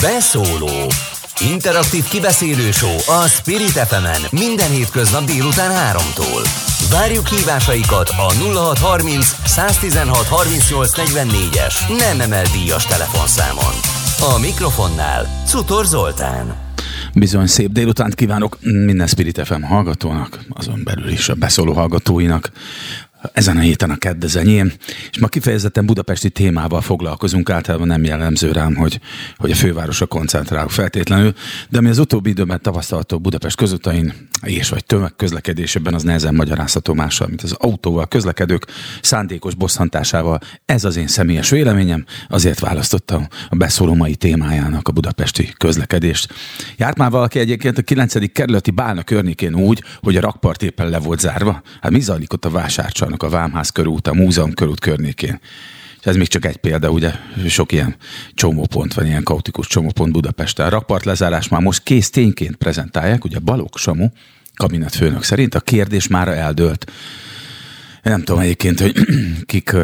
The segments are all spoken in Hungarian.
Beszóló Interaktív kibeszélő a Spirit fm minden hétköznap délután 3-tól. Várjuk hívásaikat a 0630 116 38 44-es nem emel díjas telefonszámon. A mikrofonnál Cutor Zoltán. Bizony szép délutánt kívánok minden Spirit FM hallgatónak, azon belül is a beszóló hallgatóinak ezen a héten a keddezenyén, és ma kifejezetten budapesti témával foglalkozunk, általában nem jellemző rám, hogy, hogy a fővárosra koncentrálok feltétlenül, de ami az utóbbi időben tapasztalható Budapest közutain és vagy tömegközlekedésében az nehezen magyarázható mással, mint az autóval közlekedők szándékos bosszantásával. Ez az én személyes véleményem, azért választottam a beszóló mai témájának a budapesti közlekedést. Járt már valaki egyébként a 9. kerületi Bálna környékén úgy, hogy a rakpart éppen le volt zárva? Hát mi zajlik ott a vásárcsal? Vannak a Vámház körút, a Múzeum körút környékén. És ez még csak egy példa, ugye sok ilyen csomópont van, ilyen kaotikus csomópont Budapesten. A rakpart lezárás már most kész tényként prezentálják, ugye Balogh Samu, főnök szerint a kérdés már eldőlt. Én nem tudom egyébként, hogy kik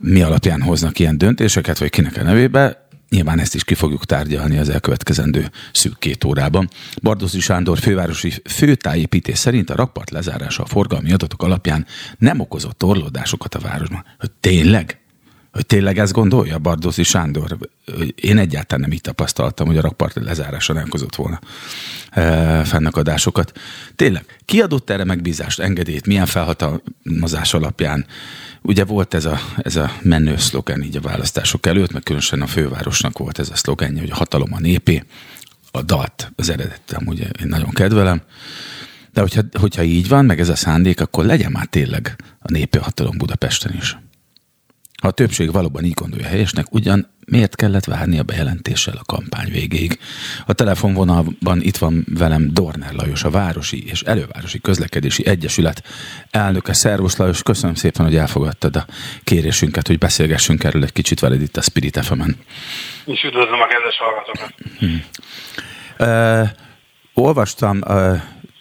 mi alapján hoznak ilyen döntéseket, vagy kinek a nevébe. Nyilván ezt is ki fogjuk tárgyalni az elkövetkezendő szűk két órában. Bardozi Sándor fővárosi főtájépítés szerint a rakpart lezárása a forgalmi adatok alapján nem okozott torlódásokat a városban. Hogy tényleg? Hogy tényleg ezt gondolja Bardozi Sándor? Én egyáltalán nem így tapasztaltam, hogy a rakpart lezárása nem okozott volna e, fennakadásokat. Tényleg, ki adott erre megbízást, engedélyt, milyen felhatalmazás alapján? Ugye volt ez a, ez a menő szlogen így a választások előtt, meg különösen a fővárosnak volt ez a szlogenje, hogy a hatalom a népé, a dalt, az eredetem, ugye én nagyon kedvelem, de hogyha, hogyha így van, meg ez a szándék, akkor legyen már tényleg a népi hatalom Budapesten is. Ha a többség valóban így gondolja helyesnek, ugyan miért kellett várni a bejelentéssel a kampány végéig? A telefonvonalban itt van velem Dorner Lajos, a Városi és Elővárosi Közlekedési Egyesület elnöke. Szervusz Lajos, köszönöm szépen, hogy elfogadtad a kérésünket, hogy beszélgessünk erről egy kicsit veled itt a Spirit FM-en. És üdvözlöm a kedves hallgatókat. Hmm. Uh, olvastam uh,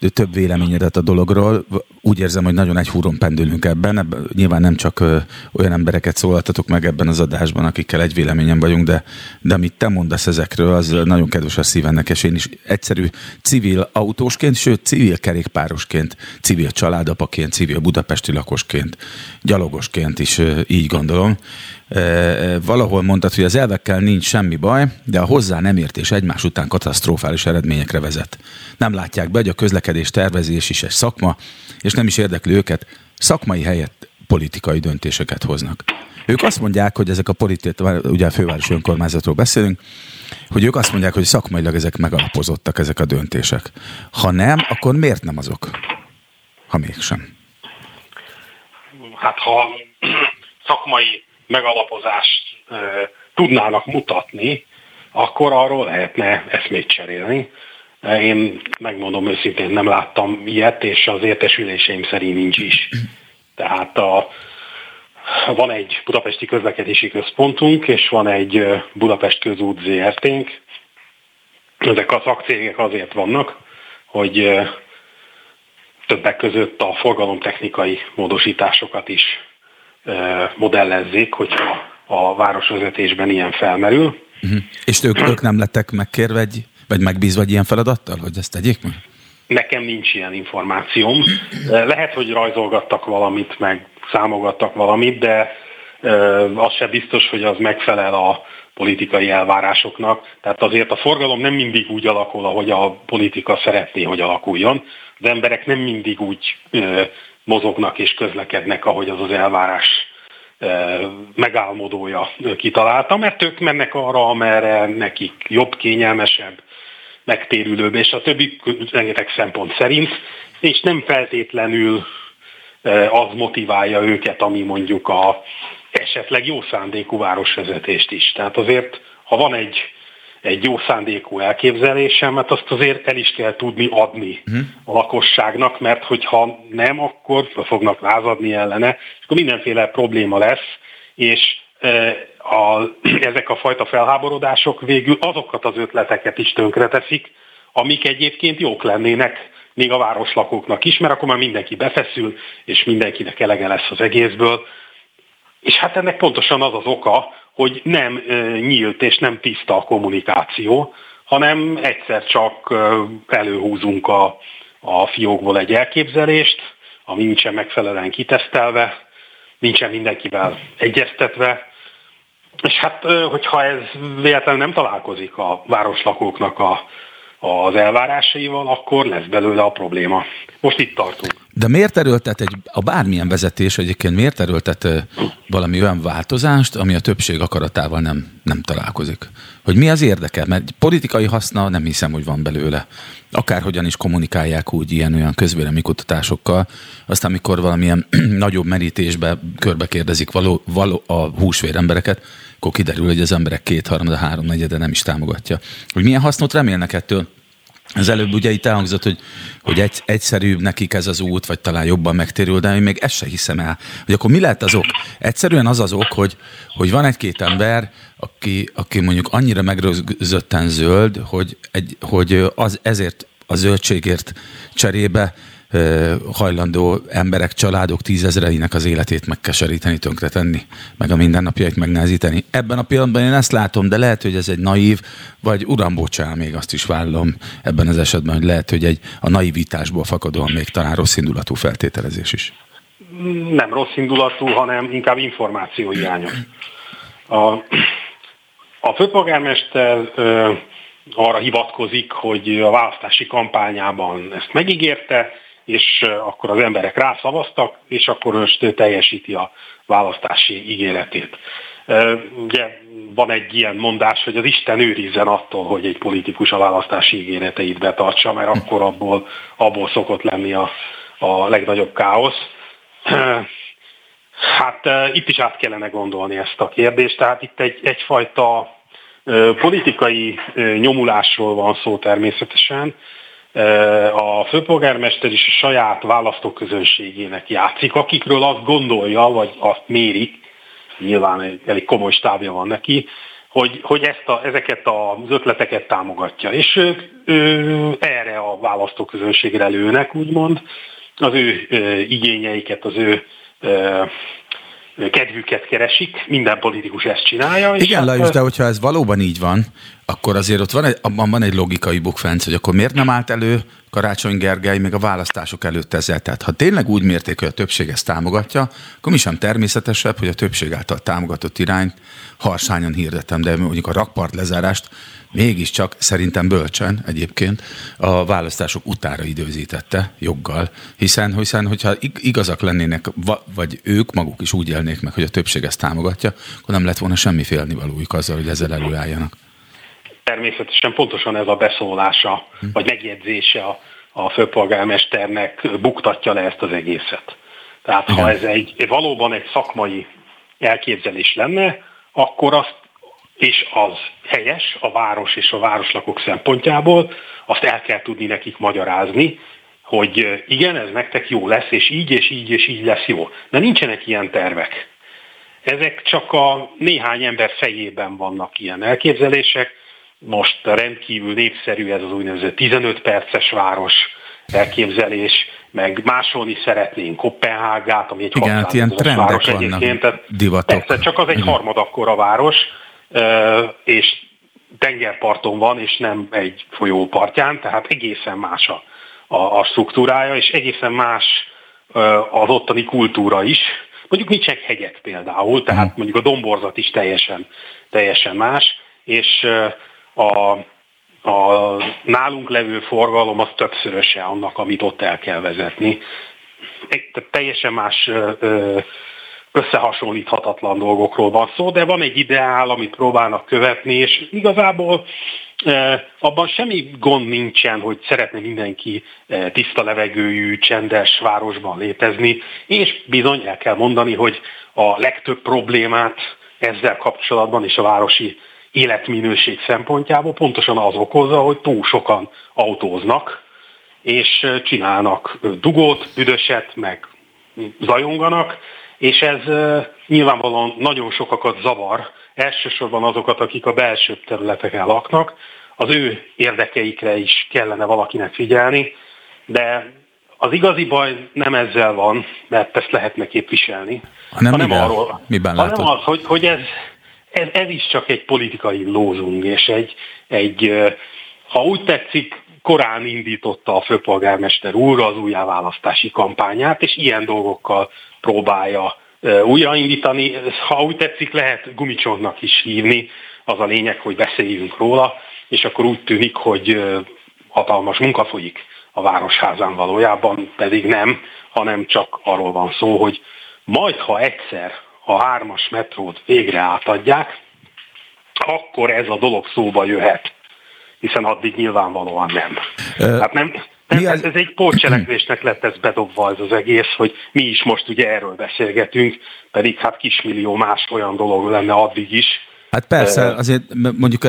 több véleményedet a dologról. Úgy érzem, hogy nagyon egy húron pendülünk ebben. ebben. Nyilván nem csak olyan embereket szólaltatok meg ebben az adásban, akikkel egy véleményen vagyunk, de, de amit te mondasz ezekről, az nagyon kedves a szívennek, és én is egyszerű civil autósként, sőt civil kerékpárosként, civil családapaként, civil budapesti lakosként, gyalogosként is így gondolom valahol mondtad, hogy az elvekkel nincs semmi baj, de a hozzá nem értés egymás után katasztrofális eredményekre vezet. Nem látják be, hogy a közlekedés tervezés is egy szakma, és nem is érdekli őket, szakmai helyett politikai döntéseket hoznak. Ők azt mondják, hogy ezek a politikai, ugye a fővárosi önkormányzatról beszélünk, hogy ők azt mondják, hogy szakmailag ezek megalapozottak, ezek a döntések. Ha nem, akkor miért nem azok? Ha mégsem. Hát ha szakmai megalapozást tudnának mutatni, akkor arról lehetne eszmét cserélni. Én megmondom őszintén, nem láttam ilyet, és az értesüléseim szerint nincs is. Tehát a, van egy budapesti közlekedési központunk, és van egy Budapest közút ZRT-nk. Ezek a szakcégek azért vannak, hogy többek között a forgalomtechnikai módosításokat is modellezzék, hogyha a városvezetésben ilyen felmerül. Uh-huh. És ők, ők nem lettek megkérve, egy, vagy megbízva egy ilyen feladattal, hogy ezt tegyék meg? Nekem nincs ilyen információm. Lehet, hogy rajzolgattak valamit, meg számogattak valamit, de az se biztos, hogy az megfelel a politikai elvárásoknak. Tehát azért a forgalom nem mindig úgy alakul, ahogy a politika szeretné, hogy alakuljon. Az emberek nem mindig úgy mozognak és közlekednek, ahogy az az elvárás e, megálmodója kitalálta, mert ők mennek arra, amerre nekik jobb, kényelmesebb, megtérülőbb, és a többi rengeteg szempont szerint, és nem feltétlenül e, az motiválja őket, ami mondjuk a esetleg jó szándékú városvezetést is. Tehát azért, ha van egy egy jó szándékú elképzelésem, mert azt azért el is kell tudni adni uh-huh. a lakosságnak, mert hogyha nem, akkor fognak lázadni ellene, és akkor mindenféle probléma lesz, és a, ezek a fajta felháborodások végül azokat az ötleteket is tönkreteszik, amik egyébként jók lennének még a városlakóknak is, mert akkor már mindenki befeszül, és mindenkinek elege lesz az egészből. És hát ennek pontosan az az oka, hogy nem nyílt és nem tiszta a kommunikáció, hanem egyszer csak előhúzunk a, a fiókból egy elképzelést, ami nincsen megfelelően kitesztelve, nincsen mindenkivel egyeztetve, és hát, hogyha ez véletlenül nem találkozik a városlakóknak a, az elvárásaival, akkor lesz belőle a probléma. Most itt tartunk. De miért erőltet egy, a bármilyen vezetés egyébként miért erőltet valami olyan változást, ami a többség akaratával nem, nem találkozik? Hogy mi az érdeke? Mert politikai haszna nem hiszem, hogy van belőle. Akárhogyan is kommunikálják úgy ilyen-olyan közvéleménykutatásokkal, aztán amikor valamilyen nagyobb merítésbe körbe kérdezik való, való a húsvér embereket, akkor kiderül, hogy az emberek kétharmada, háromnegyede nem is támogatja. Hogy milyen hasznot remélnek ettől? Az előbb ugye itt elhangzott, hogy, hogy egy, egyszerűbb nekik ez az út, vagy talán jobban megtérül, de én még ezt se hiszem el. Hogy akkor mi lehet az ok? Egyszerűen az az ok, hogy, hogy van egy-két ember, aki, aki mondjuk annyira megrözötten zöld, hogy, egy, hogy az, ezért a zöldségért cserébe hajlandó emberek, családok tízezreinek az életét megkeseríteni, tönkretenni, meg a mindennapjait megnehezíteni. Ebben a pillanatban én ezt látom, de lehet, hogy ez egy naív, vagy uram, bocsán, még azt is vállom ebben az esetben, hogy lehet, hogy egy a naivitásból fakadóan még talán rossz indulatú feltételezés is. Nem rossz indulatú, hanem inkább információ hiányos. A, a főpolgármester ö, arra hivatkozik, hogy a választási kampányában ezt megígérte, és akkor az emberek rászavaztak, és akkor most teljesíti a választási ígéretét. Ugye van egy ilyen mondás, hogy az Isten őrizzen attól, hogy egy politikus a választási ígéreteit betartsa, mert akkor abból, abból szokott lenni a, a legnagyobb káosz. Hát itt is át kellene gondolni ezt a kérdést, tehát itt egy, egyfajta politikai nyomulásról van szó természetesen, a főpolgármester is a saját választóközönségének játszik, akikről azt gondolja, vagy azt mérik, nyilván egy elég komoly stábja van neki, hogy, hogy ezt a, ezeket az ötleteket támogatja. És ők ő, erre a választóközönségre lőnek, úgymond, az ő ö, igényeiket, az ő ö, kedvüket keresik, minden politikus ezt csinálja. Igen, hát, Lajos, de hogyha ez valóban így van, akkor azért ott van egy, abban van egy logikai bukfenc, hogy akkor miért nem állt elő Karácsony Gergely még a választások előtt ezzel? Tehát ha tényleg úgy mérték, hogy a többség ezt támogatja, akkor mi sem természetesebb, hogy a többség által támogatott irányt harsányan hirdetem, de mondjuk a rakpart lezárást mégiscsak szerintem bölcsen egyébként a választások utára időzítette joggal, hiszen, hiszen hogyha igazak lennének, vagy ők maguk is úgy élnék meg, hogy a többség ezt támogatja, akkor nem lett volna semmi félnivalójuk azzal, hogy ezzel előálljanak. Természetesen pontosan ez a beszólása, hm. vagy megjegyzése a, a főpolgármesternek buktatja le ezt az egészet. Tehát Igen. ha ez egy valóban egy szakmai elképzelés lenne, akkor azt és az helyes a város és a városlakók szempontjából, azt el kell tudni nekik magyarázni, hogy igen, ez nektek jó lesz, és így, és így, és így lesz jó. De nincsenek ilyen tervek. Ezek csak a néhány ember fejében vannak ilyen elképzelések. Most rendkívül népszerű ez az úgynevezett 15 perces város elképzelés, meg másolni szeretnénk Kopenhágát, ami egy Igen, hát ilyen trendek város vannak, egyébként. Tehát divatok. Persze, csak az egy harmad akkora város, és tengerparton van, és nem egy folyó partján, tehát egészen más a, a, a struktúrája, és egészen más az ottani kultúra is. Mondjuk nincsenek hegyek például, tehát hmm. mondjuk a domborzat is teljesen, teljesen más, és a, a nálunk levő forgalom az többszöröse annak, amit ott el kell vezetni. Egy, teljesen más összehasonlíthatatlan dolgokról van szó, de van egy ideál, amit próbálnak követni, és igazából abban semmi gond nincsen, hogy szeretne mindenki tiszta levegőjű, csendes városban létezni, és bizony el kell mondani, hogy a legtöbb problémát ezzel kapcsolatban és a városi életminőség szempontjából pontosan az okozza, hogy túl sokan autóznak, és csinálnak dugót, büdöset, meg zajonganak, és ez nyilvánvalóan nagyon sokakat zavar, elsősorban azokat, akik a belső területeken laknak, az ő érdekeikre is kellene valakinek figyelni, de az igazi baj nem ezzel van, mert ezt lehetne képviselni, hanem, hanem mivel? arról, Miben hanem az, hogy, hogy ez, ez, ez is csak egy politikai lózung, és egy, egy, ha úgy tetszik, korán indította a főpolgármester úr az újjáválasztási kampányát, és ilyen dolgokkal próbálja újraindítani. Ha úgy tetszik, lehet gumicsontnak is hívni, az a lényeg, hogy beszéljünk róla, és akkor úgy tűnik, hogy hatalmas munka folyik a Városházán valójában, pedig nem, hanem csak arról van szó, hogy majd ha egyszer a hármas metrót végre átadják, akkor ez a dolog szóba jöhet, hiszen addig nyilvánvalóan nem. Hát nem, nem az... ez egy pótcselekvésnek lett ez bedobva ez az egész, hogy mi is most ugye erről beszélgetünk, pedig hát kismillió más olyan dolog lenne addig is. Hát persze, azért mondjuk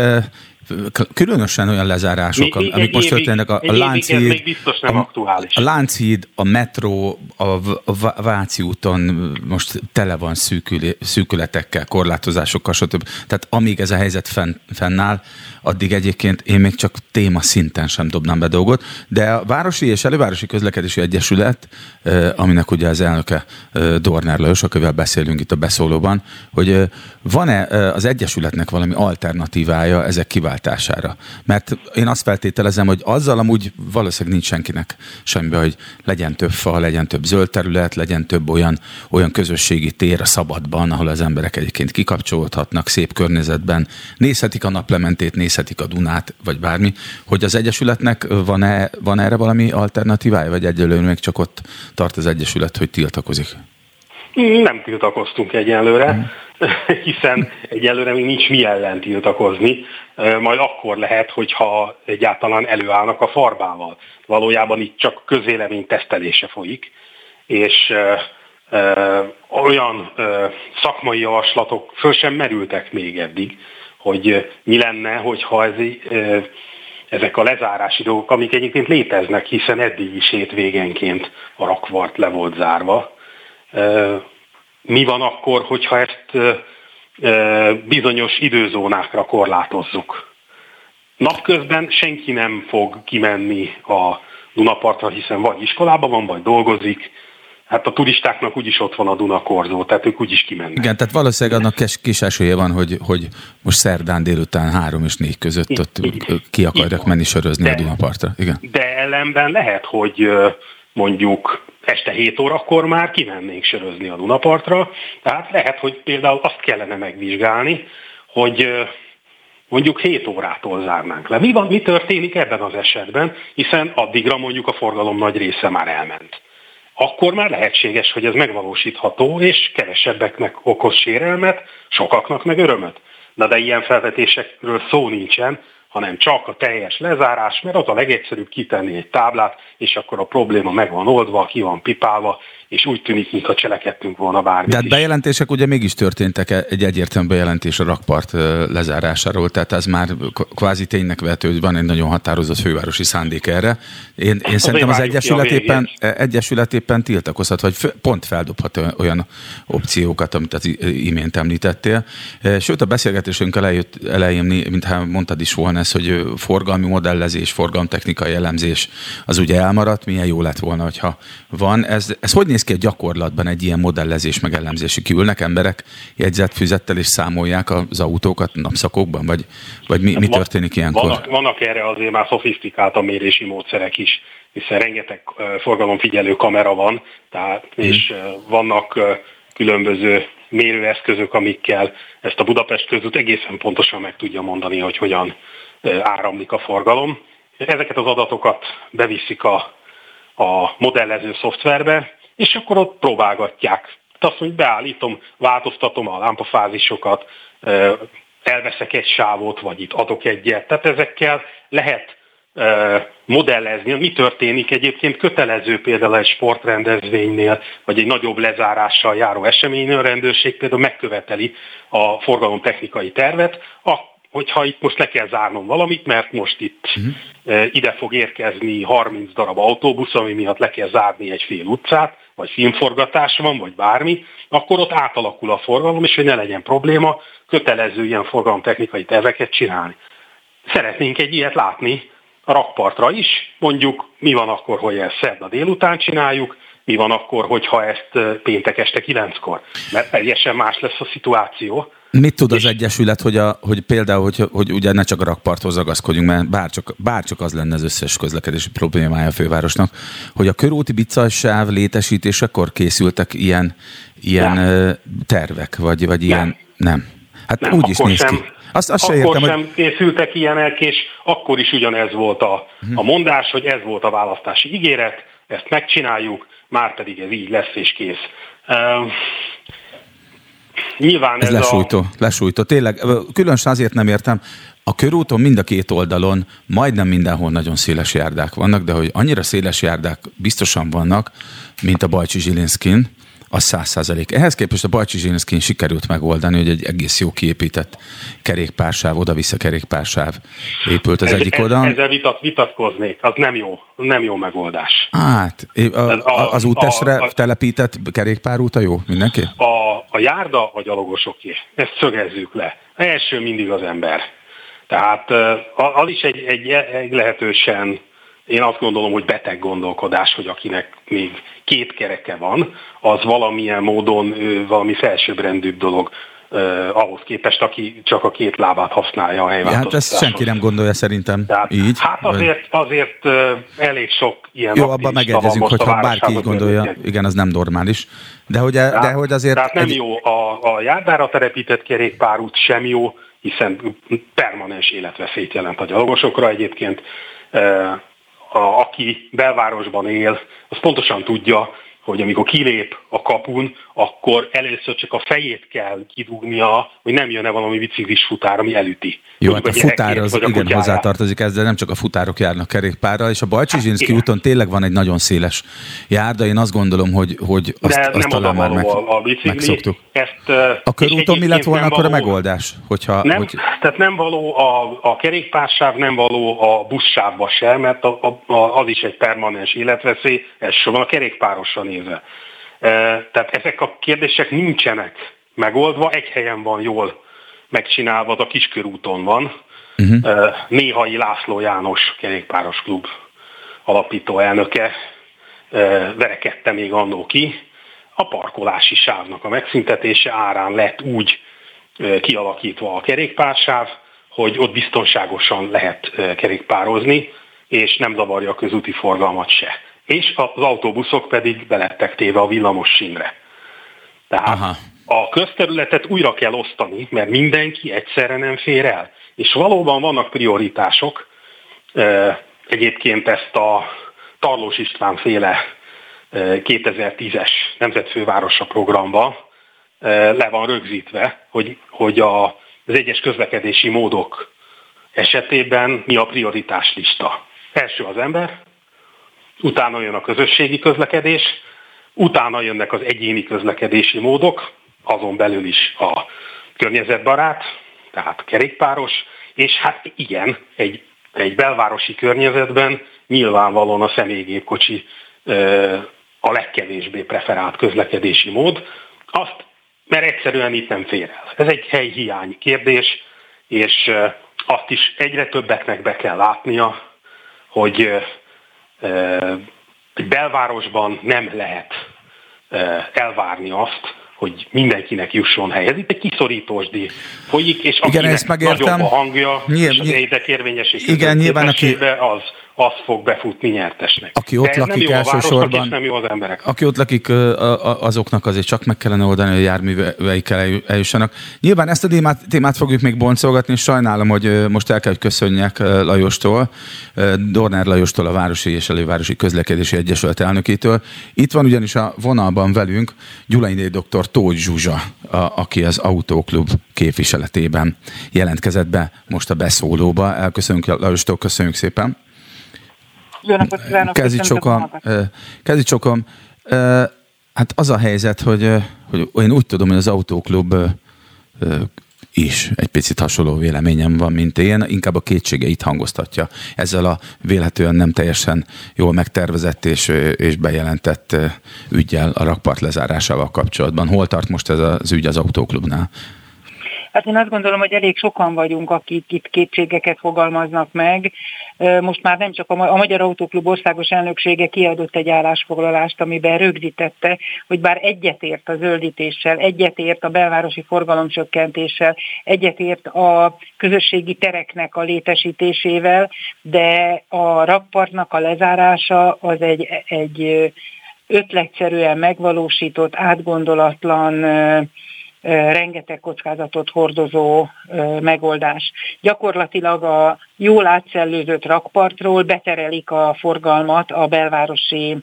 különösen olyan lezárások, még, amik most történnek, a, a Lánchíd, nem a, aktuális. a Lánchíd, a metró, a, a Váci úton most tele van szűkül, szűkületekkel, korlátozásokkal, stb. Tehát amíg ez a helyzet fenn, fennáll, addig egyébként én még csak téma szinten sem dobnám be dolgot, de a Városi és Elővárosi Közlekedési Egyesület, aminek ugye az elnöke Dorner Lajos, akivel beszélünk itt a beszólóban, hogy van-e az Egyesületnek valami alternatívája ezek kiváltására? Mert én azt feltételezem, hogy azzal amúgy valószínűleg nincs senkinek semmi, hogy legyen több fa, legyen több zöld terület, legyen több olyan, olyan közösségi tér a szabadban, ahol az emberek egyébként kikapcsolódhatnak szép környezetben, nézhetik a naplementét, nézhetik a Dunát, vagy bármi, hogy az Egyesületnek van-e, van erre valami alternatívája, vagy egyelőre még csak ott tart az Egyesület, hogy tiltakozik? Nem tiltakoztunk egyelőre, mm. hiszen egyelőre még nincs mi ellen tiltakozni, majd akkor lehet, hogyha egyáltalán előállnak a farbával. Valójában itt csak közélemény tesztelése folyik, és olyan szakmai javaslatok föl sem merültek még eddig, hogy mi lenne, hogyha ez, ezek a lezárási dolgok, amik egyébként léteznek, hiszen eddig is hétvégenként a rakvart le volt zárva. Mi van akkor, hogyha ezt bizonyos időzónákra korlátozzuk? Napközben senki nem fog kimenni a Dunapartra, hiszen vagy iskolában van, vagy dolgozik, Hát a turistáknak úgyis ott van a Dunakorzó, tehát ők úgyis kimennek. Igen, tehát valószínűleg annak kis, kis esélye van, hogy, hogy most szerdán délután három és négy között ott ki akarják menni sörözni de, a Dunapartra. Igen. De ellenben lehet, hogy mondjuk este 7 órakor már kimennénk sörözni a Dunapartra, tehát lehet, hogy például azt kellene megvizsgálni, hogy mondjuk 7 órától zárnánk le. Mi van, mi történik ebben az esetben, hiszen addigra mondjuk a forgalom nagy része már elment akkor már lehetséges, hogy ez megvalósítható, és kevesebbeknek okoz sérelmet, sokaknak meg örömöt. Na de ilyen felvetésekről szó nincsen, hanem csak a teljes lezárás, mert az a legegyszerűbb kitenni egy táblát, és akkor a probléma meg van oldva, ki van pipálva, és úgy tűnik, mintha cselekedtünk volna bármit De hát bejelentések ugye mégis történtek, egy egyértelmű bejelentés a rakpart lezárásáról, tehát ez már kvázi ténynek vető, hogy van egy nagyon határozott fővárosi szándék erre. Én, én szerintem az Egyesület éppen, Egyesület éppen tiltakozhat, vagy pont feldobhat olyan opciókat, amit az imént említettél. Sőt, a beszélgetésünk elejött, elején, mintha mondtad is volna ez, hogy forgalmi modellezés, forgalomtechnikai elemzés, az ugye elmaradt, milyen jó lett volna, hogyha van. Ez, ez hogy néz néz ki a gyakorlatban egy ilyen modellezés meg ellenzési? Kiülnek emberek jegyzetfüzettel és számolják az autókat napszakokban, vagy, vagy mi, mi történik ilyenkor? Vannak, vannak erre azért már szofisztikált a mérési módszerek is, hiszen rengeteg forgalomfigyelő kamera van, tehát, hmm. és vannak különböző mérőeszközök, amikkel ezt a Budapest között egészen pontosan meg tudja mondani, hogy hogyan áramlik a forgalom. Ezeket az adatokat beviszik a, a modellező szoftverbe, és akkor ott próbálgatják. Azt mondja, beállítom, változtatom a lámpafázisokat, elveszek egy sávot, vagy itt adok egyet. Tehát ezekkel lehet modellezni. Mi történik egyébként kötelező például egy sportrendezvénynél, vagy egy nagyobb lezárással járó eseménynél a rendőrség például megköveteli a forgalomtechnikai tervet, hogyha itt most le kell zárnom valamit, mert most itt uh-huh. ide fog érkezni 30 darab autóbusz, ami miatt le kell zárni egy fél utcát, vagy filmforgatás van, vagy bármi, akkor ott átalakul a forgalom, és hogy ne legyen probléma, kötelező ilyen forgalomtechnikai terveket csinálni. Szeretnénk egy ilyet látni a rakpartra is, mondjuk mi van akkor, hogy ezt szerda délután csináljuk, mi van akkor, hogyha ezt péntek este kilenckor, mert teljesen más lesz a szituáció Mit tud az Egyesület, hogy, a, hogy például, hogy, hogy ugye ne csak a rakparthoz ragaszkodjunk, mert bárcsak, bárcsak az lenne az összes közlekedési problémája a fővárosnak, hogy a körúti bicajsáv létesítésekor készültek ilyen, ilyen nem. tervek, vagy, vagy nem. ilyen... Nem. Hát nem, úgy is néz sem, ki. Azt, azt akkor értem, sem hogy... készültek ilyenek, és akkor is ugyanez volt a, uh-huh. a mondás, hogy ez volt a választási ígéret, ezt megcsináljuk, már pedig ez így lesz és kész. Uh, Nyilván ez, ez lesújtó, a... lesújtó. Tényleg, különösen azért nem értem, a körúton mind a két oldalon majdnem mindenhol nagyon széles járdák vannak, de hogy annyira széles járdák biztosan vannak, mint a Bajcsi Zsilinszkin, az száz százalék. Ehhez képest a Bajcsi Zsilinszkin sikerült megoldani, hogy egy egész jó kiépített kerékpársáv, oda-vissza kerékpársáv épült az ez, egyik oldalon. Ezzel vitat, vitatkoznék, az nem jó, nem jó megoldás. Hát, a, a, az útestre a, a, telepített kerékpárút a jó mindenki? A, a járda a gyalogosoké, ezt szögezzük le. A első mindig az ember. Tehát az is egy, egy, egy lehetősen én azt gondolom, hogy beteg gondolkodás, hogy akinek még két kereke van, az valamilyen módon valami felsőbbrendűbb dolog Uh, ahhoz képest, aki csak a két lábát használja a helyváltoztatáshoz. Hát ezt senki nem gondolja szerintem Tehát, így. Hát azért, azért elég sok ilyen Jó, abban megegyezünk, hogyha bárki így gondolja, igen. igen, az nem normális. De hogy, e- tehát, de hogy azért... Tehát nem egy... jó, a, a járdára telepített kerékpárút sem jó, hiszen permanens életveszélyt jelent a gyalogosokra egyébként. Uh, a, aki belvárosban él, az pontosan tudja, hogy amikor kilép a kapun, akkor először csak a fejét kell kidugnia, hogy nem jön-e valami biciklis futár, ami elüti. Jó, hát a futár az igen hozzátartozik ezzel, nem csak a futárok járnak kerékpárral, és a Bajcsizsinszki úton tényleg van egy nagyon széles járda, én azt gondolom, hogy, hogy azt, De azt talán már meg, a, a bicikli, megszoktuk. Ezt, a körúton mi lett volna akkor a megoldás? Hogyha, nem, hogy... Tehát nem való a, a kerékpársáv, nem való a buszsávba sem, mert a, a, az is egy permanens életveszély, elsősorban a kerékpárosra nézve. Tehát ezek a kérdések nincsenek megoldva, egy helyen van jól megcsinálva, a Kiskörúton van. Uh-huh. Néhai László János kerékpáros klub alapító elnöke verekedte még annó ki. A parkolási sávnak a megszüntetése árán lett úgy kialakítva a kerékpársáv, hogy ott biztonságosan lehet kerékpározni, és nem zavarja a közúti forgalmat se és az autóbuszok pedig belettek téve a villamos sínre. Tehát Aha. a közterületet újra kell osztani, mert mindenki egyszerre nem fér el. És valóban vannak prioritások. Egyébként ezt a Tarlós István féle 2010-es Nemzetfővárosa programba le van rögzítve, hogy, hogy a, az egyes közlekedési módok esetében mi a prioritás lista. Első az ember, utána jön a közösségi közlekedés, utána jönnek az egyéni közlekedési módok, azon belül is a környezetbarát, tehát kerékpáros, és hát igen, egy, egy belvárosi környezetben nyilvánvalóan a személygépkocsi a legkevésbé preferált közlekedési mód, azt, mert egyszerűen itt nem fér el. Ez egy helyhiány kérdés, és azt is egyre többeknek be kell látnia, hogy egy belvárosban nem lehet elvárni azt, hogy mindenkinek jusson helyez. Itt egy kiszorítós folyik, és akinek Igen, ezt nagyobb a hangja, Nyilv, és az érdekérvényeség igen, nyilván aki, az az fog befutni nyertesnek. Aki ott lakik elsősorban, nem jó az emberek. Aki ott lakik, azoknak azért csak meg kellene oldani, hogy a járműveikkel eljussanak. Nyilván ezt a témát, témát fogjuk még boncolgatni, és sajnálom, hogy most el kell, hogy köszönjek Lajostól, Dorner Lajostól, a Városi és Elővárosi Közlekedési Egyesület elnökétől. Itt van ugyanis a vonalban velünk Gyulainé dr. Tóth Zsuzsa, a, aki az Autóklub képviseletében jelentkezett be most a beszólóba. Elköszönjük Lajostól, köszönjük szépen. Jó napot kívánok! Kezi csokom, kezi csokom. Hát az a helyzet, hogy, hogy én úgy tudom, hogy az autóklub is egy picit hasonló véleményem van, mint én, inkább a kétségeit hangoztatja ezzel a véletlenül nem teljesen jól megtervezett és, és bejelentett ügyel a rakpart lezárásával kapcsolatban. Hol tart most ez az ügy az autóklubnál? Hát én azt gondolom, hogy elég sokan vagyunk, akik itt kétségeket fogalmaznak meg. Most már nem csak a Magyar Autóklub országos elnöksége kiadott egy állásfoglalást, amiben rögzítette, hogy bár egyetért a zöldítéssel, egyetért a belvárosi forgalomcsökkentéssel, egyetért a közösségi tereknek a létesítésével, de a rakpartnak a lezárása az egy, egy ötletszerűen megvalósított, átgondolatlan, rengeteg kockázatot hordozó megoldás. Gyakorlatilag a jól átszellőzött rakpartról beterelik a forgalmat a belvárosi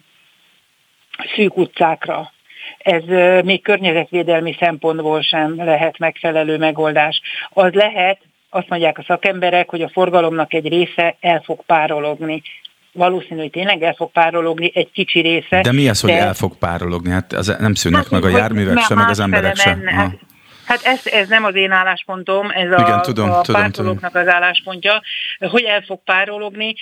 szűk utcákra. Ez még környezetvédelmi szempontból sem lehet megfelelő megoldás. Az lehet, azt mondják a szakemberek, hogy a forgalomnak egy része el fog párologni valószínű, hogy tényleg el fog párologni egy kicsi része. De mi az, hogy de... el fog párologni? Hát az nem szűnnek hát, meg a járművek sem, meg az emberek sem. Hát, Hát ez, ez nem az én álláspontom, ez Igen, a, tudom, a tudom, pártolóknak tudom. az álláspontja, hogy el fog párologni.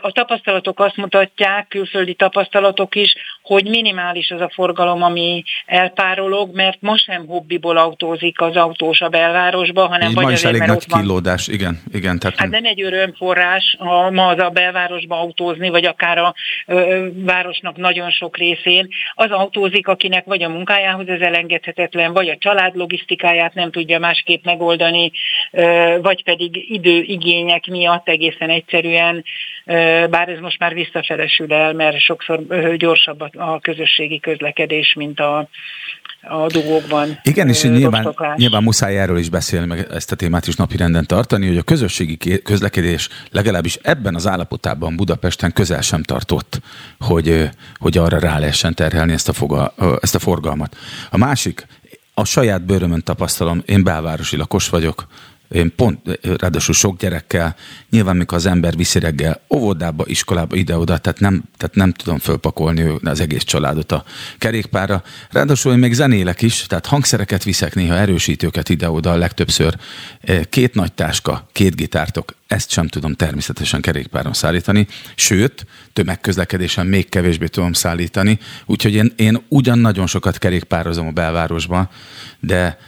A tapasztalatok azt mutatják, külföldi tapasztalatok is, hogy minimális az a forgalom, ami elpárolog, mert most sem hobbiból autózik az autós a belvárosba, hanem Így vagy ma is azért, elég nagy van. igen. igen tehát... Hát nem egy örömforrás ha ma az a belvárosba autózni, vagy akár a ö, városnak nagyon sok részén. Az autózik, akinek vagy a munkájához ez elengedhetetlen, vagy a család logisztikai munkáját nem tudja másképp megoldani, vagy pedig időigények miatt egészen egyszerűen, bár ez most már visszafelesül el, mert sokszor gyorsabb a közösségi közlekedés, mint a, a dugókban. Igen, és nyilván, nyilván muszáj erről is beszélni, meg ezt a témát is napirenden tartani, hogy a közösségi közlekedés legalábbis ebben az állapotában Budapesten közel sem tartott, hogy, hogy arra rá lehessen terhelni ezt a, foga, ezt a forgalmat. A másik a saját bőrömön tapasztalom, én belvárosi lakos vagyok, én pont, ráadásul sok gyerekkel, nyilván mikor az ember viszi reggel óvodába, iskolába, ide-oda, tehát nem, tehát nem tudom fölpakolni az egész családot a kerékpára. Ráadásul én még zenélek is, tehát hangszereket viszek, néha erősítőket ide-oda, legtöbbször két nagy táska, két gitártok, ezt sem tudom természetesen kerékpáron szállítani, sőt, tömegközlekedésen még kevésbé tudom szállítani, úgyhogy én, én ugyan nagyon sokat kerékpározom a belvárosban, de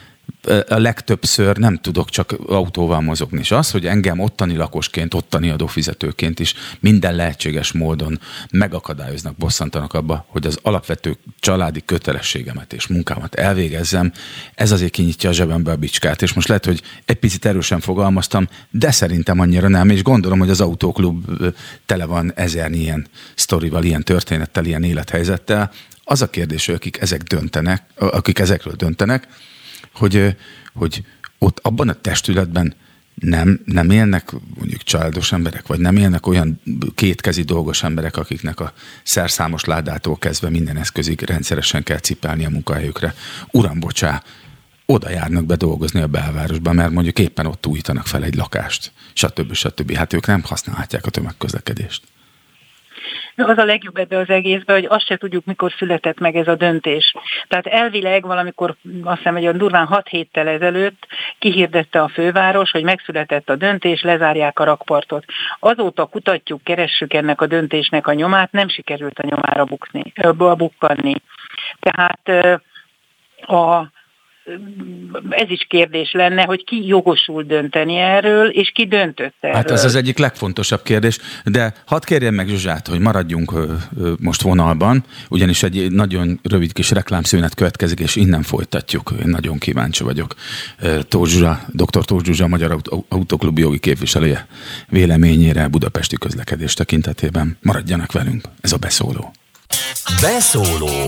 a legtöbbször nem tudok csak autóval mozogni. És az, hogy engem ottani lakosként, ottani adófizetőként is minden lehetséges módon megakadályoznak, bosszantanak abba, hogy az alapvető családi kötelességemet és munkámat elvégezzem, ez azért kinyitja a zsebembe a bicskát. És most lehet, hogy egy picit erősen fogalmaztam, de szerintem annyira nem, és gondolom, hogy az autóklub tele van ezer ilyen sztorival, ilyen történettel, ilyen élethelyzettel. Az a kérdés, hogy akik ezek döntenek, akik ezekről döntenek, hogy, hogy ott abban a testületben nem, nem élnek mondjuk családos emberek, vagy nem élnek olyan kétkezi dolgos emberek, akiknek a szerszámos ládától kezdve minden eszközig rendszeresen kell cipelni a munkahelyükre. Uram, bocsá, oda járnak be dolgozni a belvárosba, mert mondjuk éppen ott újítanak fel egy lakást, stb. stb. Hát ők nem használhatják a tömegközlekedést. Az a legjobb ebbe az egészbe, hogy azt se tudjuk, mikor született meg ez a döntés. Tehát elvileg valamikor, azt hiszem, hogy a durván 6 héttel ezelőtt kihirdette a főváros, hogy megszületett a döntés, lezárják a rakpartot. Azóta kutatjuk, keressük ennek a döntésnek a nyomát, nem sikerült a nyomára bukni, bukkanni. Tehát a ez is kérdés lenne, hogy ki jogosul dönteni erről, és ki döntött erről. Hát ez az egyik legfontosabb kérdés, de hadd kérjem meg Zsuzsát, hogy maradjunk most vonalban, ugyanis egy nagyon rövid kis reklámszünet következik, és innen folytatjuk. Én nagyon kíváncsi vagyok. Tóth Zsuzsa, dr. Tóth Zsuzsa, Magyar Autoklub jogi képviselője véleményére budapesti közlekedés tekintetében. Maradjanak velünk, ez a beszóló. Beszóló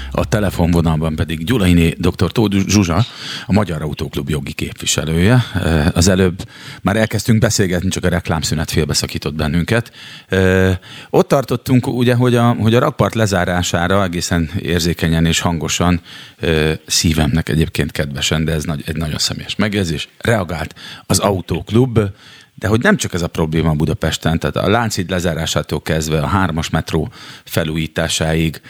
A telefonvonalban pedig Gyulainé dr. Tóth Zsuzsa, a Magyar Autóklub jogi képviselője. Az előbb már elkezdtünk beszélgetni, csak a reklámszünet félbeszakított bennünket. Ott tartottunk ugye, hogy a, hogy a rakpart lezárására egészen érzékenyen és hangosan szívemnek egyébként kedvesen, de ez egy nagyon személyes megjegyzés, reagált az Autóklub, de hogy nem csak ez a probléma Budapesten, tehát a Lánchíd lezárásától kezdve a hármas metró felújításáig,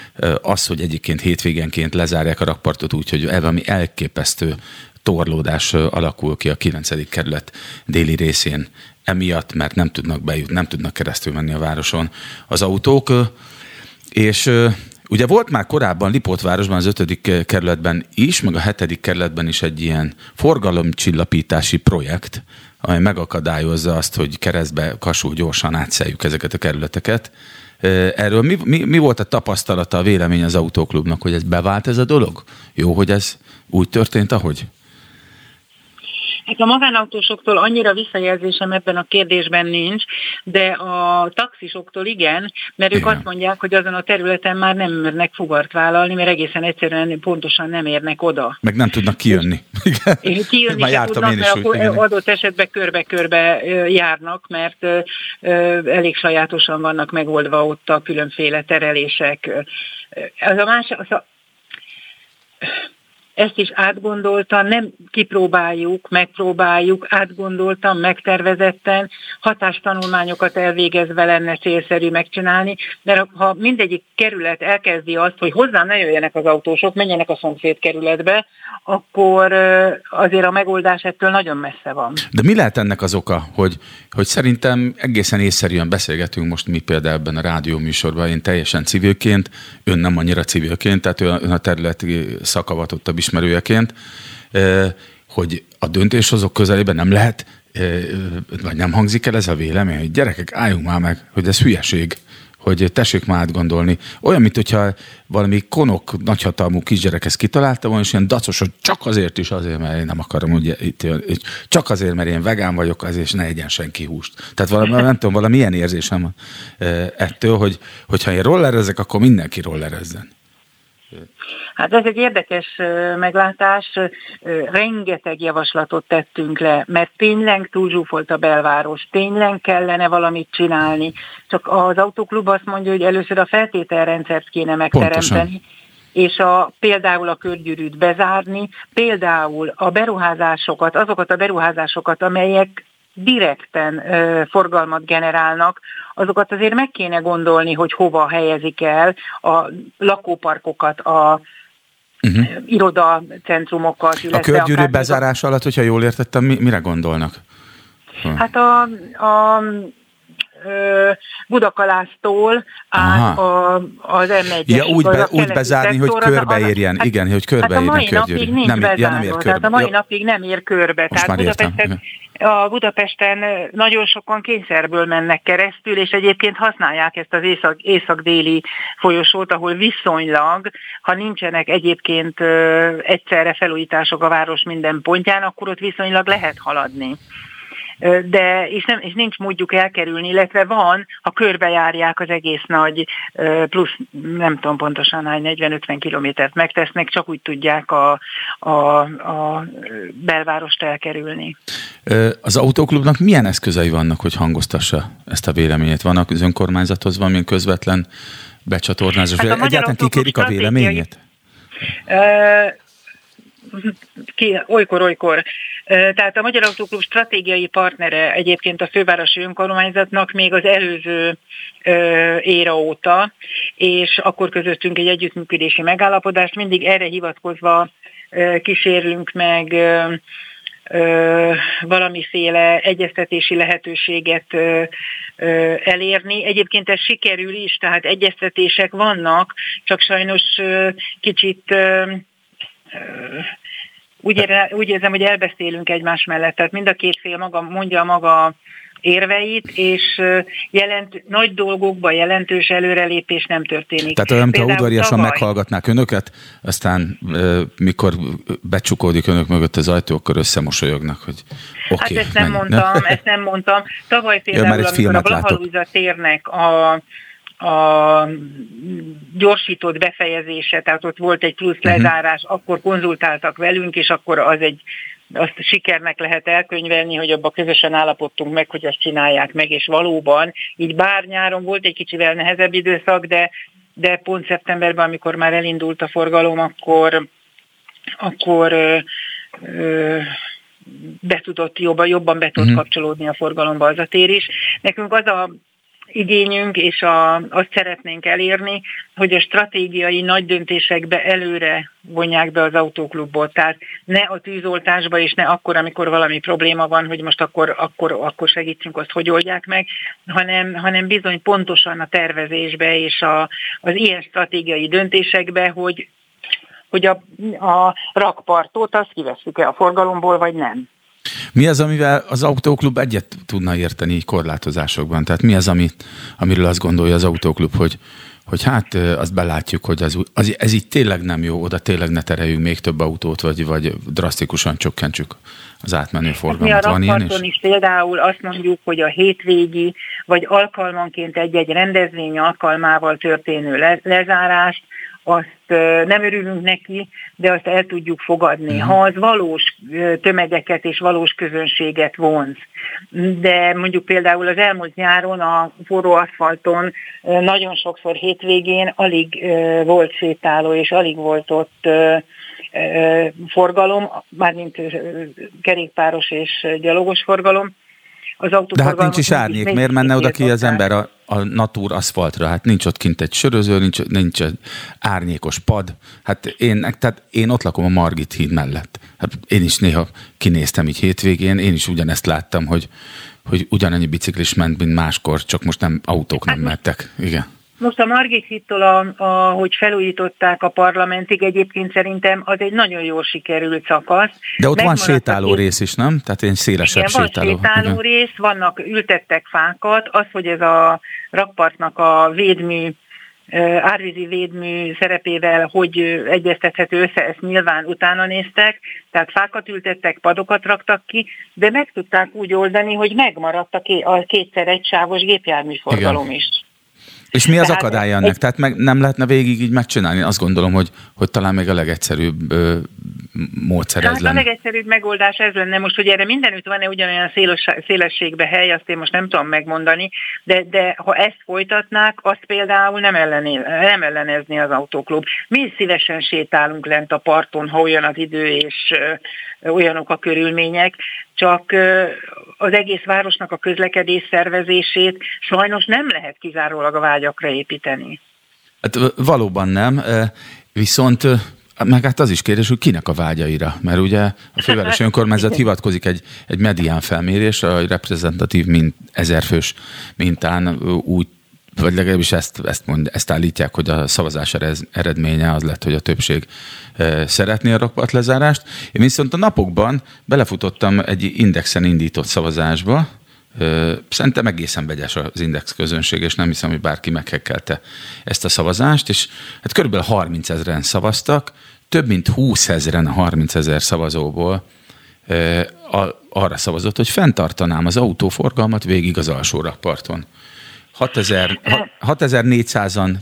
az, hogy egyébként hétvégenként lezárják a rakpartot úgy, hogy valami elképesztő torlódás alakul ki a 9. kerület déli részén emiatt, mert nem tudnak bejutni, nem tudnak keresztül menni a városon az autók. És ugye volt már korábban Lipótvárosban, az 5. kerületben is, meg a 7. kerületben is egy ilyen forgalomcsillapítási projekt, amely megakadályozza azt, hogy keresztbe kasul gyorsan átszeljük ezeket a kerületeket. Erről mi, mi, mi volt a tapasztalata, a vélemény az autóklubnak, hogy ez bevált ez a dolog? Jó, hogy ez úgy történt, ahogy? Hát a magánautósoktól annyira visszajelzésem ebben a kérdésben nincs, de a taxisoktól igen, mert ők igen. azt mondják, hogy azon a területen már nem mernek fugart vállalni, mert egészen egyszerűen pontosan nem érnek oda. Meg nem tudnak kijönni. Igen. Kijönni már tudnak, mert akkor igen. adott esetben körbe-körbe járnak, mert elég sajátosan vannak megoldva ott a különféle terelések. Az a más, az a, ezt is átgondoltan, nem kipróbáljuk, megpróbáljuk, átgondoltan, megtervezetten, hatástanulmányokat elvégezve lenne célszerű megcsinálni, mert ha mindegyik kerület elkezdi azt, hogy hozzám ne jöjjenek az autósok, menjenek a szomszéd kerületbe, akkor azért a megoldás ettől nagyon messze van. De mi lehet ennek az oka, hogy, hogy szerintem egészen észszerűen beszélgetünk most mi például ebben a rádió műsorban, én teljesen civilként, ön nem annyira civilként, tehát ön a területi szakavatottabb ismerőjeként, hogy a döntéshozók közelében nem lehet, vagy nem hangzik el ez a vélemény, hogy gyerekek, álljunk már meg, hogy ez hülyeség hogy tessék már átgondolni. Olyan, mint hogyha valami konok nagyhatalmú kisgyerek ezt kitalálta volna, és ilyen dacos, hogy csak azért is azért, mert én nem akarom, hogy itt, csak azért, mert én vegán vagyok, azért és ne egyen senki húst. Tehát valami, nem tudom, valami ilyen érzésem ettől, hogy, hogyha én rollerezek, akkor mindenki rollerezzen. Hát ez egy érdekes meglátás, rengeteg javaslatot tettünk le, mert tényleg túlzsúfolt a belváros, tényleg kellene valamit csinálni, csak az autóklub azt mondja, hogy először a feltételrendszert kéne megteremteni, Pontosan. és a, például a körgyűrűt bezárni, például a beruházásokat, azokat a beruházásokat, amelyek direkten ö, forgalmat generálnak, azokat azért meg kéne gondolni, hogy hova helyezik el a lakóparkokat, a uh-huh. irodacentrumokat. A körgyűrű bezárás alatt, hogyha jól értettem, mi, mire gondolnak? Hát a, a Budakalásztól át a, az m Ja, úgy, be, úgy bezárni, hogy körbeérjen, hát, igen, hogy körbeérjen hát a mai napig nincs nem, bezárva, ja, nem ér körbe. Tehát a mai ja. napig nem ér körbe. Most tehát Budapesten, a Budapesten nagyon sokan kényszerből mennek keresztül, és egyébként használják ezt az észak, észak-déli folyosót, ahol viszonylag, ha nincsenek egyébként egyszerre felújítások a város minden pontján, akkor ott viszonylag lehet haladni de és, nem, és nincs módjuk elkerülni, illetve van, ha körbejárják az egész nagy, plusz nem tudom pontosan hány, 40-50 kilométert megtesznek, csak úgy tudják a, a, a belvárost elkerülni. Az autóklubnak milyen eszközei vannak, hogy hangoztassa ezt a véleményét? Vannak az önkormányzathoz valamilyen közvetlen becsatornázás? Hát Egyáltalán kikérik a véleményét? Ki, olykor-olykor. Tehát a Magyar Autóklub stratégiai partnere egyébként a fővárosi önkormányzatnak még az előző éra óta, és akkor közöttünk egy együttműködési megállapodást, mindig erre hivatkozva kísérlünk meg valamiféle egyeztetési lehetőséget elérni. Egyébként ez sikerül is, tehát egyeztetések vannak, csak sajnos kicsit úgy, ér, úgy érzem, hogy elbeszélünk egymás mellett, tehát mind a két fél maga mondja maga érveit, és jelent, nagy dolgokban jelentős előrelépés nem történik. Tehát olyan, mintha udvariasan tavaly... meghallgatnák önöket, aztán mikor becsukódik önök mögött az ajtó, akkor összemosolyognak, hogy oké. Okay, hát ezt nem menj. mondtam, ezt nem mondtam. Tavaly például, ja, amikor a Blahalúza térnek a a gyorsított befejezése, tehát ott volt egy plusz mhm. lezárás, uh-huh. akkor konzultáltak velünk, és akkor az egy azt sikernek lehet elkönyvelni, hogy abba közösen állapodtunk meg, hogy azt csinálják meg, és valóban így bár nyáron volt egy kicsivel nehezebb időszak, de, de pont szeptemberben, amikor már elindult a forgalom, akkor, akkor ö, ö, be tudott jobban, jobban be tudott uh-huh. kapcsolódni a forgalomba az a tér is. Nekünk az a igényünk, és a, azt szeretnénk elérni, hogy a stratégiai nagy döntésekbe előre vonják be az autóklubot. Tehát ne a tűzoltásba, és ne akkor, amikor valami probléma van, hogy most akkor, akkor, akkor segítsünk, azt hogy oldják meg, hanem, hanem bizony pontosan a tervezésbe és a, az ilyen stratégiai döntésekbe, hogy hogy a, a rakpartot azt kiveszük-e a forgalomból, vagy nem. Mi az, amivel az autóklub egyet tudna érteni így korlátozásokban? Tehát mi az, ami, amiről azt gondolja az autóklub, hogy, hogy hát azt belátjuk, hogy az, az, ez így tényleg nem jó, oda tényleg ne tereljünk még több autót, vagy, vagy drasztikusan csökkentsük az átmenő forgalmat. Mi a Van ilyen is? is például azt mondjuk, hogy a hétvégi, vagy alkalmanként egy-egy rendezvény alkalmával történő le, lezárást, azt nem örülünk neki, de azt el tudjuk fogadni, mhm. ha az valós tömegeket és valós közönséget vonz. De mondjuk például az elmúlt nyáron a forró aszfalton nagyon sokszor hétvégén alig volt sétáló, és alig volt ott forgalom, mármint kerékpáros és gyalogos forgalom, az De hát nincs is árnyék, miért menne oda ki az ember a, a natúr aszfaltra? Hát nincs ott kint egy söröző, nincs, nincs egy árnyékos pad. Hát én, tehát én ott lakom a Margit híd mellett. Hát én is néha kinéztem így hétvégén, én is ugyanezt láttam, hogy, hogy ugyanannyi biciklis ment, mint máskor, csak most nem autók nem hát mentek. Igen. Most a Margit hittól, a, a, hogy felújították a parlamentig, egyébként szerintem az egy nagyon jól sikerült szakasz. De ott Megmaradt van sétáló rész is, nem? Tehát én szélesebb igen, sétáló. van sétáló igen. rész, vannak, ültettek fákat, az, hogy ez a rakpartnak a védmű árvízi védmű szerepével, hogy egyeztethető össze, ezt nyilván utána néztek, tehát fákat ültettek, padokat raktak ki, de meg tudták úgy oldani, hogy megmaradt a kétszer egy sávos gépjárműforgalom is. És mi az Tehát akadálya ennek? Egy... Tehát meg nem lehetne végig így megcsinálni? Azt gondolom, hogy, hogy talán még a legegyszerűbb ö, módszer hát ez lenne. a legegyszerűbb megoldás ez lenne. Most, hogy erre mindenütt van-e ugyanolyan széles, szélességbe hely, azt én most nem tudom megmondani, de, de ha ezt folytatnák, azt például nem, ellené, nem ellenezni az autóklub. Mi szívesen sétálunk lent a parton, ha olyan az idő és ö, olyanok a körülmények, csak az egész városnak a közlekedés szervezését sajnos nem lehet kizárólag a vágyakra építeni. Hát valóban nem, viszont meg hát az is kérdés, hogy kinek a vágyaira, mert ugye a fővárosi önkormányzat hivatkozik egy, egy medián felmérés, a reprezentatív mint ezerfős mintán úgy vagy legalábbis ezt, ezt, mond, ezt állítják, hogy a szavazás eredménye az lett, hogy a többség szeretné a rakpart lezárást. Én viszont a napokban belefutottam egy indexen indított szavazásba, Szerintem egészen vegyes az index közönség, és nem hiszem, hogy bárki meghekkelte ezt a szavazást, és hát körülbelül 30 ezeren szavaztak, több mint 20 ezeren a 30 ezer szavazóból arra szavazott, hogy fenntartanám az autóforgalmat végig az alsó rakparton. 6400-an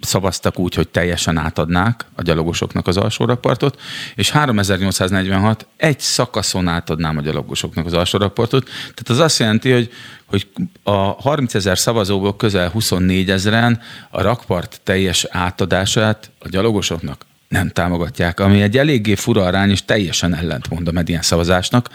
szavaztak úgy, hogy teljesen átadnák a gyalogosoknak az alsó rakpartot, és 3846 egy szakaszon átadnám a gyalogosoknak az alsó rakpartot. Tehát az azt jelenti, hogy, hogy a 30 ezer szavazóból közel 24 ezeren a rakpart teljes átadását a gyalogosoknak nem támogatják, ami egy eléggé fura arány, és teljesen ellentmond a medián szavazásnak.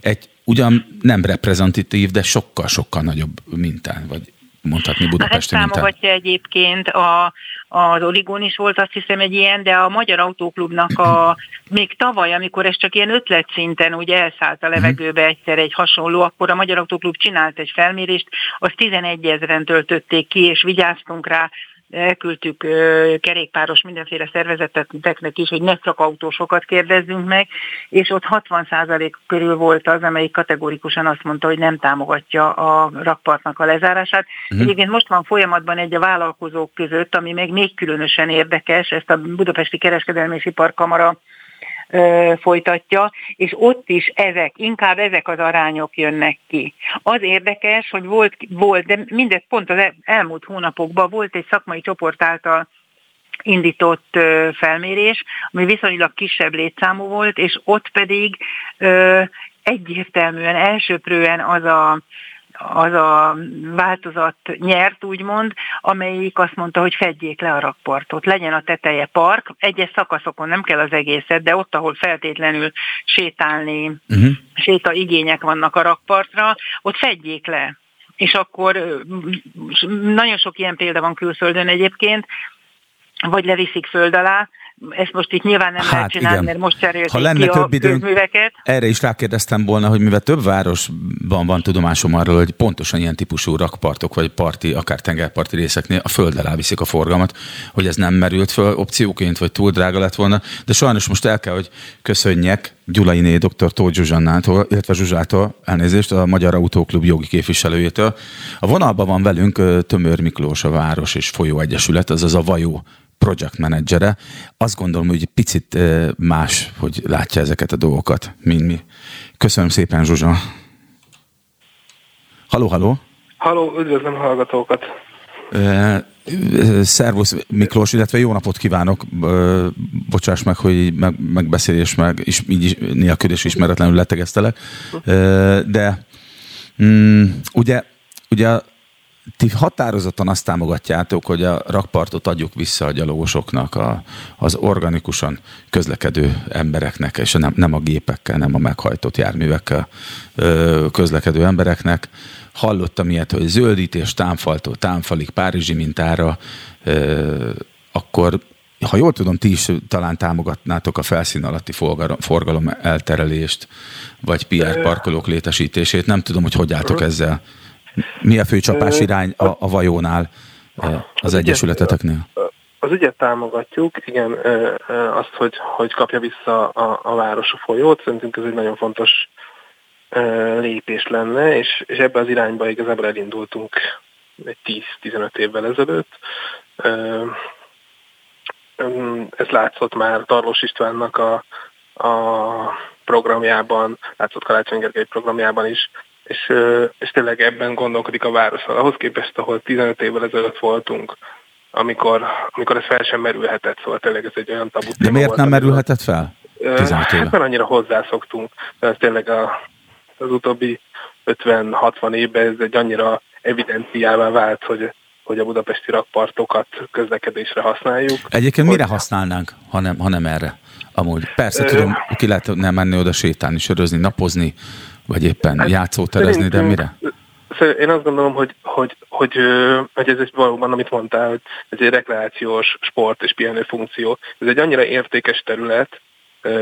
Egy ugyan nem reprezentatív, de sokkal-sokkal nagyobb mintán, vagy mondhatni Budapesten. Ezt támogatja egyébként a, az Origon is volt azt hiszem egy ilyen, de a Magyar Autóklubnak a, még tavaly, amikor ez csak ilyen ötlet szinten ugye elszállt a levegőbe egyszer egy hasonló, akkor a Magyar Autóklub csinált egy felmérést, azt 11 ezeren töltötték ki, és vigyáztunk rá, elküldtük kerékpáros mindenféle szervezeteknek is, hogy ne csak autósokat kérdezzünk meg, és ott 60% körül volt az, amelyik kategórikusan azt mondta, hogy nem támogatja a rakpartnak a lezárását. Uh-huh. Egyébként most van folyamatban egy a vállalkozók között, ami még még különösen érdekes, ezt a Budapesti Kereskedelmi és Iparkamara folytatja, és ott is ezek, inkább ezek az arányok jönnek ki. Az érdekes, hogy volt, volt de mindez pont az elmúlt hónapokban volt egy szakmai csoport által indított felmérés, ami viszonylag kisebb létszámú volt, és ott pedig egyértelműen elsőprően az a az a változat nyert, úgymond, amelyik azt mondta, hogy fedjék le a rakpartot, legyen a teteje park, egyes szakaszokon nem kell az egészet, de ott, ahol feltétlenül sétálni, uh-huh. séta igények vannak a rakpartra, ott fedjék le és akkor nagyon sok ilyen példa van külföldön egyébként, vagy leviszik föld alá, ezt most itt nyilván nem hát, lehet csinálni, igen. mert most cserélték ha lenne ki több a időnk, közműveket. Erre is rákérdeztem volna, hogy mivel több városban van tudomásom arról, hogy pontosan ilyen típusú rakpartok, vagy parti, akár tengerparti részeknél a föld alá viszik a forgalmat, hogy ez nem merült föl opcióként, vagy túl drága lett volna. De sajnos most el kell, hogy köszönjek Gyulainé dr. Tóth Zsuzsannától, illetve Zsuzsától, elnézést, a Magyar Autóklub jogi képviselőjétől. A vonalban van velünk Tömör Miklós, a Város és Folyó Egyesület, azaz a Vajó project menedzsere. Azt gondolom, hogy picit más, hogy látja ezeket a dolgokat, mint mi. Köszönöm szépen, Zsuzsa. Haló, haló. Haló, üdvözlöm hallgatókat. Szervusz Miklós, illetve jó napot kívánok. Bocsáss meg, hogy meg, megbeszélés meg, és így nélkül és ismeretlenül letegeztelek. De mm, ugye, ugye ti határozottan azt támogatjátok, hogy a rakpartot adjuk vissza a gyalogosoknak, a, az organikusan közlekedő embereknek, és nem, nem a gépekkel, nem a meghajtott járművekkel ö, közlekedő embereknek. Hallottam ilyet, hogy zöldítés támfaltól támfalig Párizsi mintára, ö, akkor ha jól tudom, ti is talán támogatnátok a felszín alatti forgalom, forgalom elterelést, vagy PR parkolók létesítését. Nem tudom, hogy hogy álltok ezzel. Mi a fő csapás irány a, a vajónál az, az egyesületeteknél? Az ügyet támogatjuk, igen, azt, hogy, hogy kapja vissza a, a város a folyót, szerintünk ez egy nagyon fontos lépés lenne, és, és ebbe az irányba igazából elindultunk egy 10-15 évvel ezelőtt. Ez látszott már Tarlós Istvánnak a, a programjában, látszott Karácsony Gergely programjában is, és, és tényleg ebben gondolkodik a város. Ahhoz képest, ahol 15 évvel ezelőtt voltunk, amikor, amikor ez fel sem merülhetett, szóval tényleg ez egy olyan tabu De miért nem merülhetett fel? 15 éve. Hát mert annyira hozzászoktunk. De ez tényleg a, az utóbbi 50-60 évben ez egy annyira evidenciává vált, hogy hogy a budapesti rakpartokat közlekedésre használjuk. Egyébként hogy... mire használnánk, ha nem, ha nem erre? Amúgy persze tudom, ki lehet nem menni oda sétálni, sörözni, napozni, vagy éppen hát, játszóterezni, de mire? Én azt gondolom, hogy, hogy, hogy, hogy ez egy valóban, amit mondtál, hogy ez egy rekreációs sport és pihenő funkció. Ez egy annyira értékes terület,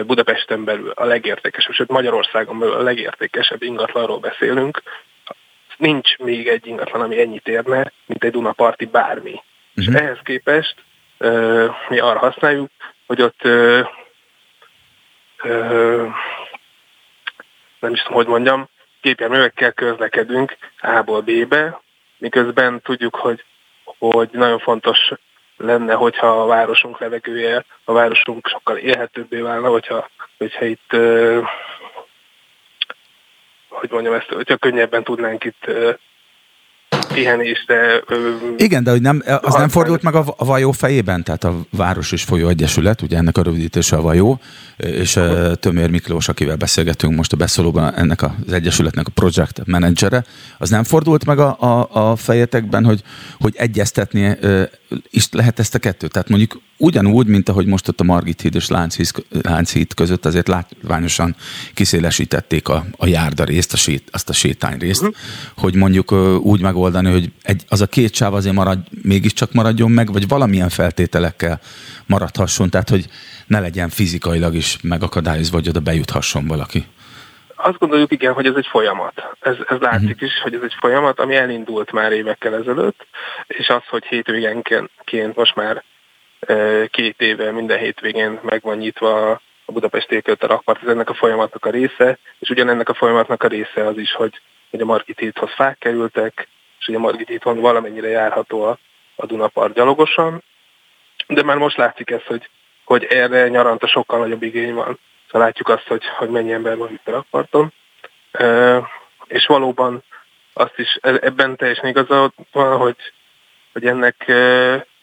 Budapesten belül a legértékesebb, sőt Magyarországon belül a legértékesebb ingatlanról beszélünk. Nincs még egy ingatlan, ami ennyit érne, mint egy Dunaparti bármi. Uh-huh. És mhm. ehhez képest mi arra használjuk, hogy ott nem is tudom, hogy mondjam, gépjárművekkel közlekedünk A-ból B-be, miközben tudjuk, hogy, hogy nagyon fontos lenne, hogyha a városunk levegője, a városunk sokkal élhetőbbé válna, hogyha, hogyha itt, hogy mondjam ezt, hogyha könnyebben tudnánk itt pihenésre. Igen, de hogy nem, az nem fordult meg a, a Vajó fejében, tehát a Város és Folyó Egyesület, ugye ennek a rövidítése a Vajó, és Tömér Miklós, akivel beszélgetünk most a beszólóban, ennek az Egyesületnek a project menedzsere, az nem fordult meg a, a, a fejetekben, hogy, hogy egyeztetni is lehet ezt a kettőt. Tehát mondjuk ugyanúgy, mint ahogy most ott a Margit híd és Lánchíd között azért látványosan kiszélesítették a, a járda részt, a sét, azt a sétány részt, uh-huh. hogy mondjuk úgy megoldani, hogy egy, az a két sáv azért marad, mégiscsak maradjon meg, vagy valamilyen feltételekkel maradhasson, tehát hogy ne legyen fizikailag is megakadályozva, hogy oda bejuthasson valaki. Azt gondoljuk, igen, hogy ez egy folyamat. Ez, ez látszik uh-huh. is, hogy ez egy folyamat, ami elindult már évekkel ezelőtt, és az, hogy hétvégenként most már két éve minden hétvégén meg van nyitva a Budapest égkölt a rakpart, ez ennek a folyamatnak a része, és ugyanennek a folyamatnak a része az is, hogy, hogy a Margit hídhoz fák kerültek, és a Margit hídon valamennyire járható a, a Dunapart gyalogosan, de már most látszik ez, hogy, hogy erre nyaranta sokkal nagyobb igény van. Szóval látjuk azt, hogy, hogy mennyi ember van itt a rakparton, e, és valóban azt is e, ebben teljesen igaza van, hogy, hogy ennek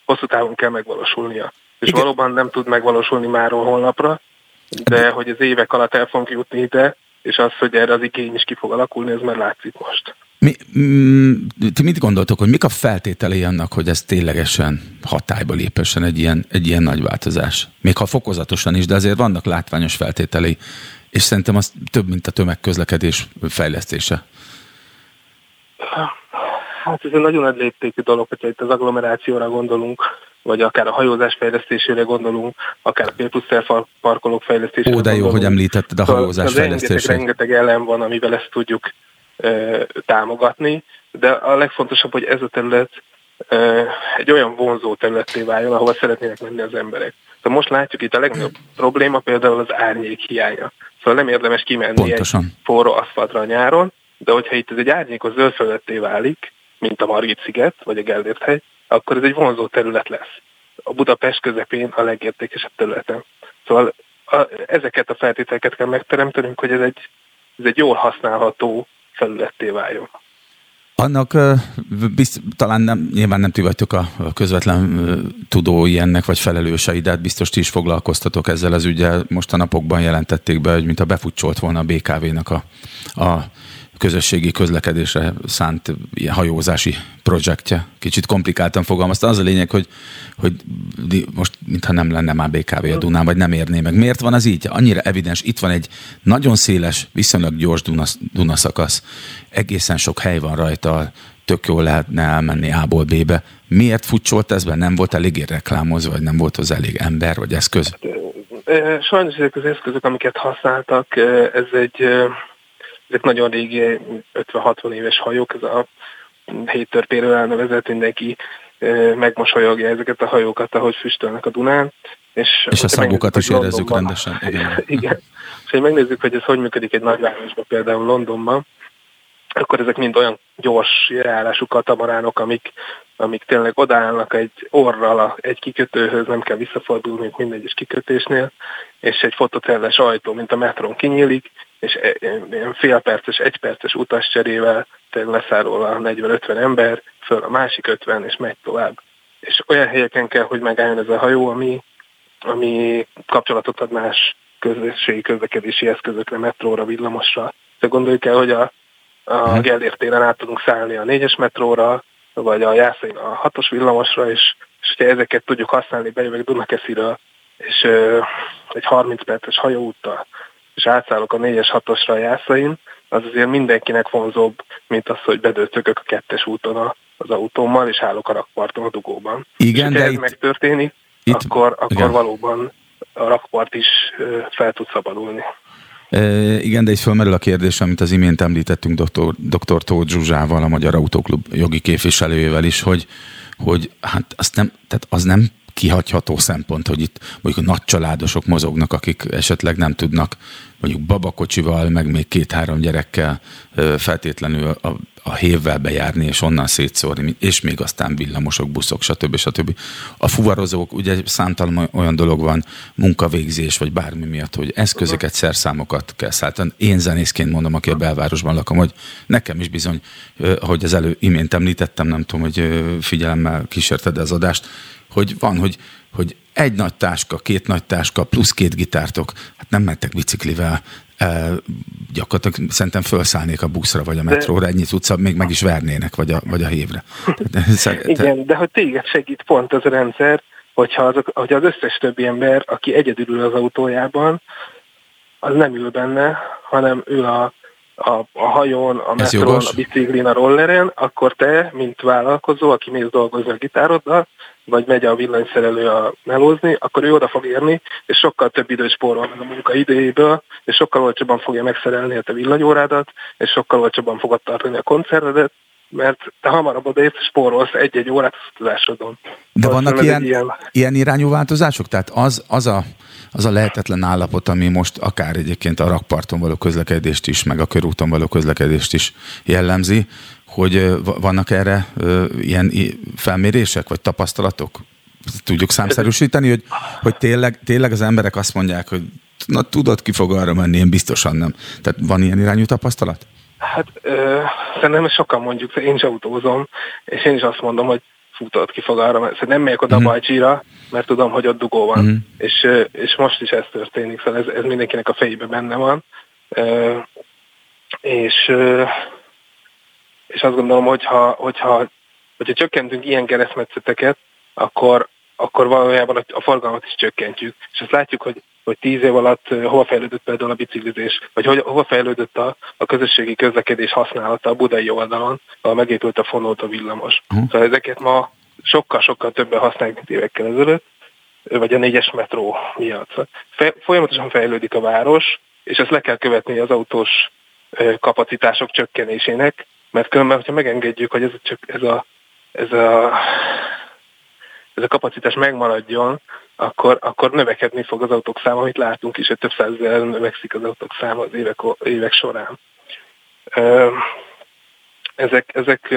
hosszú távon kell megvalósulnia. És Igen. valóban nem tud megvalósulni máról holnapra, de hogy az évek alatt el fogunk jutni ide, és az, hogy erre az igény is ki fog alakulni, ez már látszik most. Mi, mm, ti mit gondoltok, hogy mik a feltételei annak, hogy ez ténylegesen hatályba lépessen egy ilyen, egy ilyen nagy változás? Még ha fokozatosan is, de azért vannak látványos feltételei, és szerintem az több, mint a tömegközlekedés fejlesztése. Hát ez egy nagyon nagy léptékű dolog, hogyha itt az agglomerációra gondolunk, vagy akár a hajózás fejlesztésére gondolunk, akár a P parkolók fejlesztésére Ó, de jó, gondolunk. hogy említetted a szóval hajózás szóval fejlesztését. Rengeteg, rengeteg elem van, amivel ezt tudjuk e, támogatni, de a legfontosabb, hogy ez a terület e, egy olyan vonzó területté váljon, ahova szeretnének menni az emberek. Szóval most látjuk itt a legnagyobb probléma például az árnyék hiánya. Szóval nem érdemes kimenni Pontosan. egy forró aszfaltra nyáron, de hogyha itt ez egy árnyékos zöld válik, mint a Margit-sziget, vagy a Gellért hegy, akkor ez egy vonzó terület lesz. A Budapest közepén a legértékesebb területen. Szóval a, ezeket a feltételeket kell megteremtenünk, hogy ez egy, ez egy jól használható felületté váljon. Annak bizt, talán nem, nyilván nem ti vagytok a közvetlen tudói ennek, vagy felelősei, de hát biztos ti is foglalkoztatok ezzel az ügyel. Most a napokban jelentették be, hogy mint a befutcsolt volna a BKV-nak a, a közösségi közlekedésre szánt hajózási projektje. Kicsit komplikáltan fogalmazta. Az a lényeg, hogy, hogy most mintha nem lenne már BKV a Dunán, vagy nem érné meg. Miért van az így? Annyira evidens. Itt van egy nagyon széles, viszonylag gyors Dunasz, Dunaszakasz. Egészen sok hely van rajta, tök jól lehetne elmenni A-ból B-be. Miért futcsolt ez be? Nem volt eléggé reklámozva, vagy nem volt az elég ember, vagy eszköz? Sajnos ezek az eszközök, amiket használtak, ez egy ezek nagyon régi, 50-60 éves hajók, ez a héttörpéről elnevezett, mindenki megmosolyogja ezeket a hajókat, ahogy füstölnek a Dunán. És, és a szagokat is érezzük rendesen. Igen. igen. És hogy megnézzük, hogy ez hogy működik egy nagyvárosban, például Londonban, akkor ezek mind olyan gyors járású katamaránok, amik, amik tényleg odaállnak egy orral egy kikötőhöz, nem kell visszafordulni, mint mindegy kikötésnél, és egy fotocelles ajtó, mint a metrón kinyílik, és e, e, ilyen félperces, egyperces utascserével leszáról a 40-50 ember, föl a másik 50, és megy tovább. És olyan helyeken kell, hogy megálljon ez a hajó, ami, ami kapcsolatot ad más közösségi közlekedési eszközökre, metróra, villamosra. De gondoljuk el, hogy a, a mhm. Gellért téren át tudunk szállni a négyes metróra, vagy a Jászain a hatos villamosra, és, és hogyha ezeket tudjuk használni, bejövök Dunakesziről, és ö, egy 30 perces hajóúttal, és átszállok a 4-es 6-osra a Jászain, az azért mindenkinek vonzóbb, mint az, hogy bedőtök a kettes úton az autómmal, és állok a rakparton a dugóban. Igen, és de ez itt, megtörténik, itt, akkor, akkor igen. valóban a rakpart is fel tud szabadulni. E, igen, de is felmerül a kérdés, amit az imént említettünk dr. dr. Tóth Zsuzsával, a Magyar Autóklub jogi képviselőjével is, hogy, hogy hát azt nem, tehát az nem kihagyható szempont, hogy itt mondjuk nagy családosok mozognak, akik esetleg nem tudnak mondjuk babakocsival, meg még két-három gyerekkel feltétlenül a, a hévvel bejárni, és onnan szétszórni, és még aztán villamosok, buszok, stb. stb. A fuvarozók, ugye számtalan olyan dolog van, munkavégzés, vagy bármi miatt, hogy eszközöket, szerszámokat kell szállítani. Én zenészként mondom, aki a belvárosban lakom, hogy nekem is bizony, ahogy az elő imént említettem, nem tudom, hogy figyelemmel kísérted az adást, hogy van, hogy, hogy egy nagy táska, két nagy táska, plusz két gitártok, hát nem mentek biciklivel, e, gyakorlatilag szerintem felszállnék a buszra vagy a metróra, ennyi utca, még meg is vernének, vagy a, vagy a hívre. De, Igen, de hogy téged segít pont az a rendszer, hogyha azok, hogy az összes többi ember, aki egyedül ül az autójában, az nem ül benne, hanem ül a a, a hajón, a metrón, a biciklin, a rolleren, akkor te, mint vállalkozó, aki mész dolgozni a gitároddal, vagy megy a villanyszerelő a melózni, akkor ő oda fog érni, és sokkal több időt spórol meg a munka idejéből, és sokkal olcsóbban fogja megszerelni a te villanyórádat, és sokkal olcsóbban fogod tartani a koncertedet, mert te hamarabb odaérsz, spórolsz egy-egy órát a utazásodon. De Most vannak ilyen, ilyen... ilyen irányú változások? Tehát az, az a az a lehetetlen állapot, ami most akár egyébként a rakparton való közlekedést is, meg a körúton való közlekedést is jellemzi, hogy vannak erre ilyen felmérések, vagy tapasztalatok? Tudjuk számszerűsíteni, hogy, hogy tényleg, tényleg az emberek azt mondják, hogy na tudod, ki fog arra menni, én biztosan nem. Tehát van ilyen irányú tapasztalat? Hát ö, szerintem sokan mondjuk, én is autózom, és én is azt mondom, hogy futott ki fog arra, mert nem megyek oda uh-huh. Bajcsira, mert tudom, hogy ott dugó van. Uh-huh. És, és most is ez történik, szóval ez, ez mindenkinek a fejében benne van. És, és azt gondolom, hogyha, hogyha, hogyha csökkentünk ilyen keresztmetszeteket, akkor, akkor valójában a forgalmat is csökkentjük. És azt látjuk, hogy hogy tíz év alatt hova fejlődött például a biciklizés, vagy hogy, hova fejlődött a, a közösségi közlekedés használata a budai oldalon, ahol megépült a fonóta villamos. Uh-huh. Szóval ezeket ma sokkal-sokkal többen használják, mint évekkel ezelőtt, vagy a négyes metró miatt. Fe, folyamatosan fejlődik a város, és ezt le kell követni az autós kapacitások csökkenésének, mert különben, hogyha megengedjük, hogy ez, csak ez, a, ez, a, ez a kapacitás megmaradjon, akkor, akkor növekedni fog az autók száma, amit látunk is, hogy több százezer növekszik az autók száma az évek, évek során. Ezek, ezek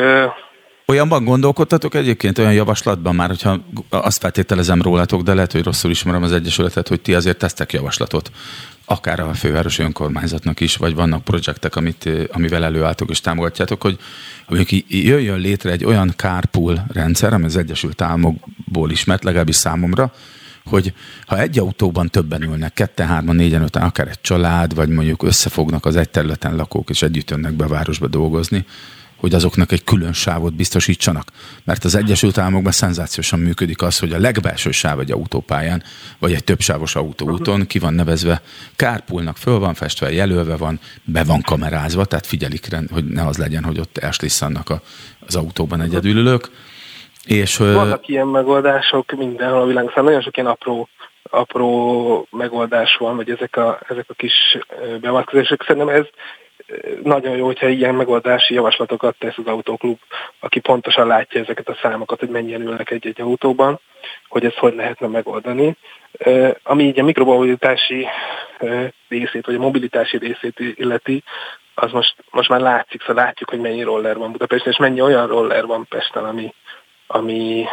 Olyanban gondolkodtatok egyébként, olyan javaslatban már, hogyha azt feltételezem rólatok, de lehet, hogy rosszul ismerem az Egyesületet, hogy ti azért tesztek javaslatot, akár a fővárosi önkormányzatnak is, vagy vannak projektek, amit, amivel előálltok és támogatjátok, hogy, hogy jöjjön létre egy olyan carpool rendszer, ami az Egyesült Államokból ismert, legalábbis számomra, hogy ha egy autóban többen ülnek, ketten, hárman, négyen, öten, akár egy család, vagy mondjuk összefognak az egy területen lakók, és együtt jönnek be a városba dolgozni, hogy azoknak egy külön sávot biztosítsanak. Mert az Egyesült Államokban szenzációsan működik az, hogy a legbelső sáv egy autópályán, vagy egy többsávos autóúton ki van nevezve, kárpulnak föl van festve, jelölve van, be van kamerázva, tehát figyelik, hogy ne az legyen, hogy ott elslisszannak a, az autóban egyedülülők. És, Vannak ilyen megoldások mindenhol a világon, szóval nagyon sok ilyen apró apró megoldás van, vagy ezek a, ezek a kis beavatkozások. Szerintem ez nagyon jó, hogyha ilyen megoldási javaslatokat tesz az autóklub, aki pontosan látja ezeket a számokat, hogy mennyien ülnek egy-egy autóban, hogy ezt hogy lehetne megoldani. Ami így a mikromobilitási részét, vagy a mobilitási részét illeti, az most, most már látszik, szóval látjuk, hogy mennyi roller van Budapesten, és mennyi olyan roller van Pesten, ami, ami,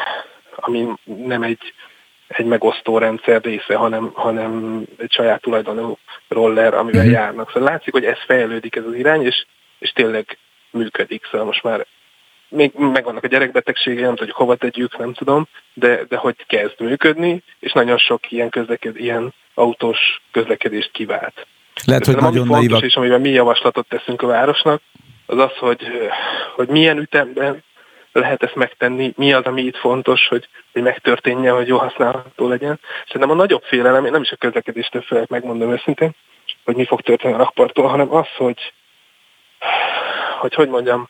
ami nem egy egy megosztó rendszer része, hanem, hanem egy saját tulajdonú roller, amivel uh-huh. járnak. Szóval látszik, hogy ez fejlődik ez az irány, és, és tényleg működik. Szóval most már még megvannak a gyerekbetegségei, nem tudjuk hova tegyük, nem tudom, de, de hogy kezd működni, és nagyon sok ilyen, közleked, ilyen autós közlekedést kivált. Lehet, hogy nagyon fontos, és amiben mi javaslatot teszünk a városnak, az az, hogy, hogy milyen ütemben lehet ezt megtenni, mi az, ami itt fontos, hogy, hogy megtörténjen, hogy jó használható legyen. Szerintem a nagyobb félelem, én nem is a közlekedéstől félek, megmondom őszintén, hogy mi fog történni a rakparttól, hanem az, hogy hogy, hogy mondjam,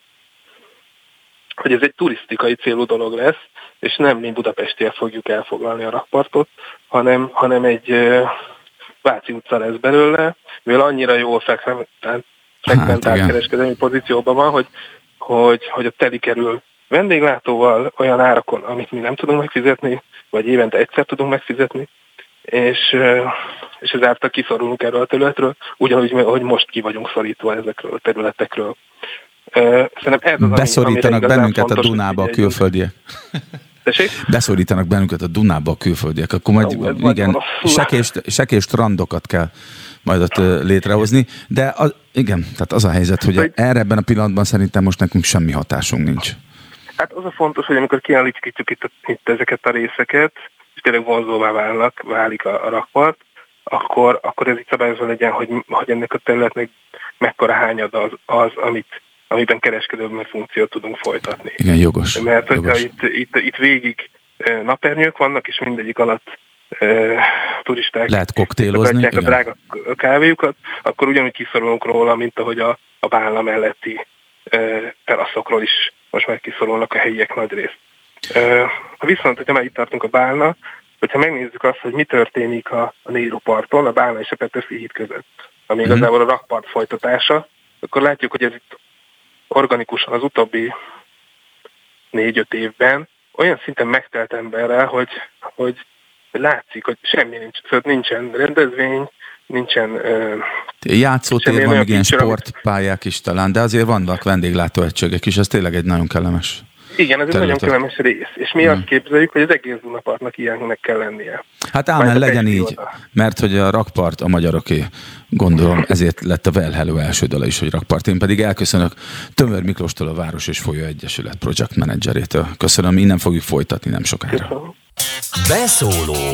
hogy ez egy turisztikai célú dolog lesz, és nem mi Budapestiek fogjuk elfoglalni a rakpartot, hanem, hanem egy Váci utca lesz belőle, mivel annyira jól frekventált hát, kereskedelmi pozícióban van, hogy, hogy, hogy a teli kerül vendéglátóval olyan árakon, amit mi nem tudunk megfizetni, vagy évente egyszer tudunk megfizetni, és, és ezáltal kiszorulunk erről a területről, ugyanúgy, hogy most ki vagyunk szorítva ezekről a területekről. Szerintem ez az, Beszorítanak ami, bennünket fontos, a Dunába a külföldiek. Tessék? Beszorítanak bennünket a Dunába a külföldiek, akkor majd, Ó, igen, sekés, sekés strandokat kell majd ott létrehozni, de az, igen, tehát az a helyzet, hogy erre ebben a pillanatban szerintem most nekünk semmi hatásunk nincs. Hát az a fontos, hogy amikor kiállítjuk itt, itt ezeket a részeket, és tényleg vonzóvá válnak, válik a, a rakpart, akkor, akkor ez itt szabályozva legyen, hogy, hogy ennek a területnek mekkora hányad az, az amit, amiben kereskedőben funkciót tudunk folytatni. Igen, jogos. Mert hogyha jogos. Itt, itt, itt végig napernyők vannak, és mindegyik alatt e, turisták lehet koktélozni, a drága kávéjukat, akkor ugyanúgy kiszorulunk róla, mint ahogy a, a bálna melletti teraszokról is most már kiszorulnak a helyiek nagy részt. Viszont, hogyha már itt tartunk a Bálna, hogyha megnézzük azt, hogy mi történik a, a Néru parton, a Bálna és a Petőfi híd között, ami mm-hmm. igazából a rakpart folytatása, akkor látjuk, hogy ez itt organikusan az utóbbi négy-öt évben olyan szinten megtelt emberrel, hogy, hogy látszik, hogy semmi nincs, szóval nincsen rendezvény, nincsen... Uh, Játszótér van, még ilyen sportpályák is talán, de azért vannak vendéglátóegységek is, ez tényleg egy nagyon kellemes igen, ez egy nagyon kellemes rész. És mi hmm. azt képzeljük, hogy az egész Dunapartnak ilyennek kell lennie. Hát ámen legyen így, oda. mert hogy a rakpart a magyaroké, gondolom ezért lett a Well Hello első dala is, hogy rakpart. Én pedig elköszönök Tömör Miklóstól a Város és Folyó Egyesület project managerétől. Köszönöm, innen fogjuk folytatni nem sokára. Köszönöm. Beszóló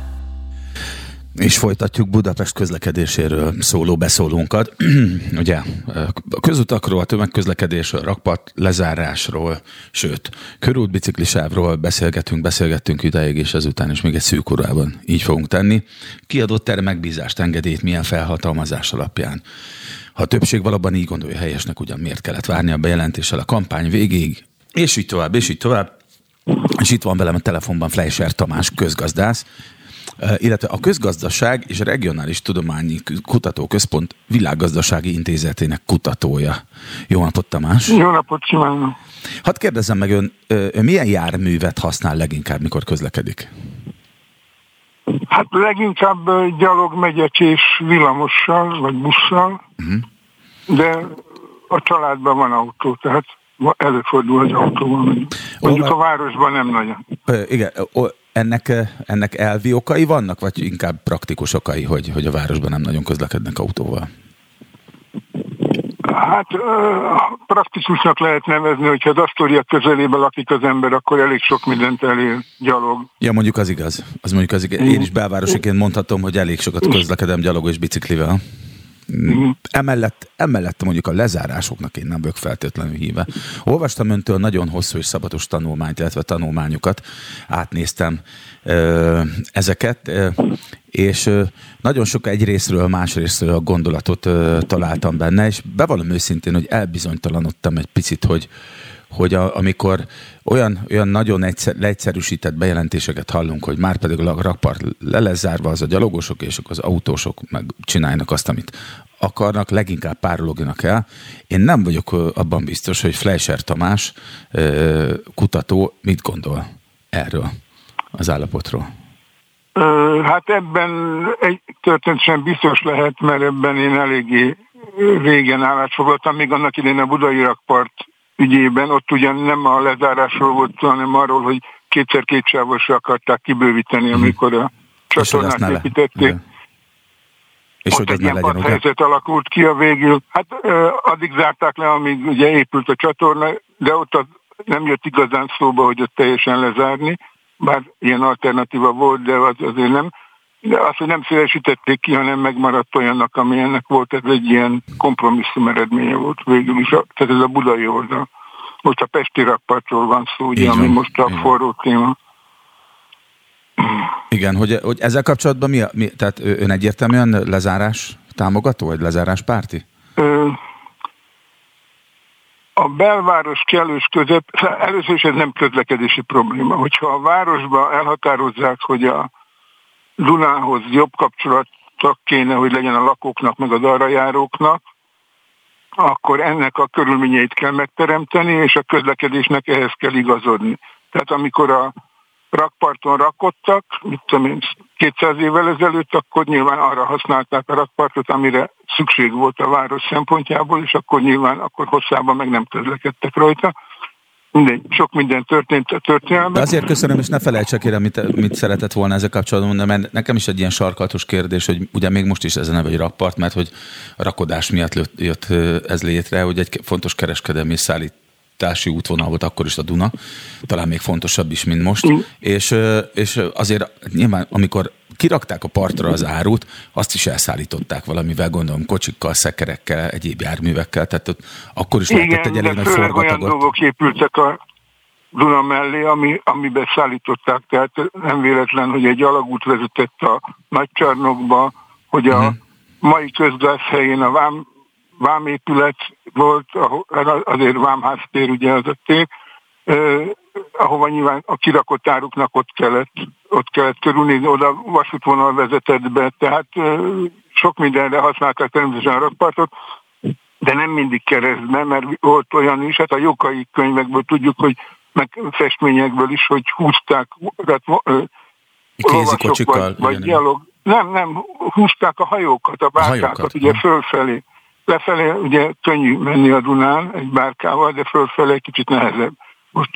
És folytatjuk Budapest közlekedéséről szóló beszólónkat. Ugye a közutakról, a tömegközlekedésről, rakpart lezárásról, sőt, körútbiciklisávról beszélgetünk, beszélgettünk ideig, és ezután is még egy szűk órában így fogunk tenni. Kiadott erre megbízást, engedélyt, milyen felhatalmazás alapján. Ha a többség valóban így gondolja helyesnek, ugyan miért kellett várni a bejelentéssel a kampány végéig, és így tovább, és így tovább. És itt van velem a telefonban Fleischer Tamás közgazdász, illetve a Közgazdaság és Regionális Tudományi Kutatóközpont világgazdasági intézetének kutatója. Jó napot, Tamás! Jó napot kívánok! Hadd kérdezzem meg, ön, ön milyen járművet használ leginkább, mikor közlekedik? Hát leginkább gyalog megyek és villamossal, vagy busszal, uh-huh. de a családban van autó, tehát előfordul, hogy autóval Mondjuk a városban nem nagyon. Igen, ennek, ennek elvi okai vannak, vagy inkább praktikus okai, hogy, hogy a városban nem nagyon közlekednek autóval? Hát praktikusnak lehet nevezni, hogyha az Asztória közelében lakik az ember, akkor elég sok mindent elér gyalog. Ja, mondjuk az igaz. Az mondjuk az igaz. Én is belvárosiként mondhatom, hogy elég sokat közlekedem gyalog és biciklivel. Uh-huh. Emellett, emellett mondjuk a lezárásoknak én nem vagyok feltétlenül híve. Olvastam öntől nagyon hosszú és szabatos tanulmányt, illetve tanulmányokat, átnéztem ö, ezeket, ö, és ö, nagyon sok egy részről, más részről a gondolatot ö, találtam benne, és bevallom őszintén, hogy elbizonytalanodtam egy picit, hogy, hogy a, amikor olyan, olyan nagyon egyszer, leegyszerűsített bejelentéseket hallunk, hogy már pedig a rakpart le lesz zárva, az a gyalogosok és az autósok meg csinálnak azt, amit akarnak, leginkább párologjanak el. Én nem vagyok abban biztos, hogy Fleischer Tamás kutató mit gondol erről az állapotról. Hát ebben egy történetesen biztos lehet, mert ebben én eléggé régen állásfoglaltam, még annak idején a budai rakpart ügyében, ott ugyan nem a lezárásról volt, hanem arról, hogy kétszer kétsávosra akarták kibővíteni, mhm. amikor a csatornát építették. És hogy egy ilyen legyen, helyzet alakult ki a végül. Hát addig zárták le, amíg ugye épült a csatorna, de ott az nem jött igazán szóba, hogy ott teljesen lezárni, bár ilyen alternatíva volt, de az azért nem. De azt, hogy nem szélesítették ki, hanem megmaradt olyannak, ami ennek volt, ez egy ilyen kompromisszum eredménye volt végül is, tehát ez a budai oldal. Most a Pesti rakpartról van szó, ugye, ami most a forró téma. Igen, hogy, hogy ezzel kapcsolatban mi, mi tehát ön egyértelműen lezárás támogató, vagy lezárás párti? Ö, a belváros kellős között, először is ez nem közlekedési probléma. Hogyha a városba elhatározzák, hogy a Dunához jobb kapcsolatok kéne, hogy legyen a lakóknak, meg az arra járóknak, akkor ennek a körülményeit kell megteremteni, és a közlekedésnek ehhez kell igazodni. Tehát amikor a rakparton rakottak, mit tudom én, 200 évvel ezelőtt, akkor nyilván arra használták a rakpartot, amire szükség volt a város szempontjából, és akkor nyilván akkor hosszában meg nem közlekedtek rajta. Mindegy, sok minden történt a történelmben. De azért köszönöm, és ne felejtsek kérem, mit, mit szeretett volna ezzel kapcsolatban mondani, mert nekem is egy ilyen sarkalatos kérdés, hogy ugye még most is ez a neve egy rakpart, mert hogy a rakodás miatt jött ez létre, hogy egy fontos kereskedelmi szállít szállítási útvonal volt akkor is a Duna, talán még fontosabb is, mint most, mm. és, és azért nyilván, amikor kirakták a partra az árut, azt is elszállították valamivel, gondolom kocsikkal, szekerekkel, egyéb járművekkel, tehát ott akkor is lehetett egy elég nagy forgatagot. olyan dolgok épültek a Duna mellé, ami, amiben szállították, tehát nem véletlen, hogy egy alagút vezetett a nagycsarnokba, hogy a uh-huh. mai közgáz helyén a vám vámépület volt, azért vámháztér ugye az a tér, ahova nyilván a kirakott áruknak ott kellett, ott kellett körülnézni, oda vasútvonal vezetett be, tehát eh, sok mindenre használták természetesen a rakpartot, de nem mindig keresztbe, mert volt olyan is, hát a jokai könyvekből tudjuk, hogy meg festményekből is, hogy húzták, tehát, Kézikocsikkal, vagy, vagy gyalog. Nem, nem, húzták a hajókat, a bárkákat, ugye fölfelé. Lefelé ugye könnyű menni a Dunán egy bárkával, de fölfelé kicsit nehezebb. Most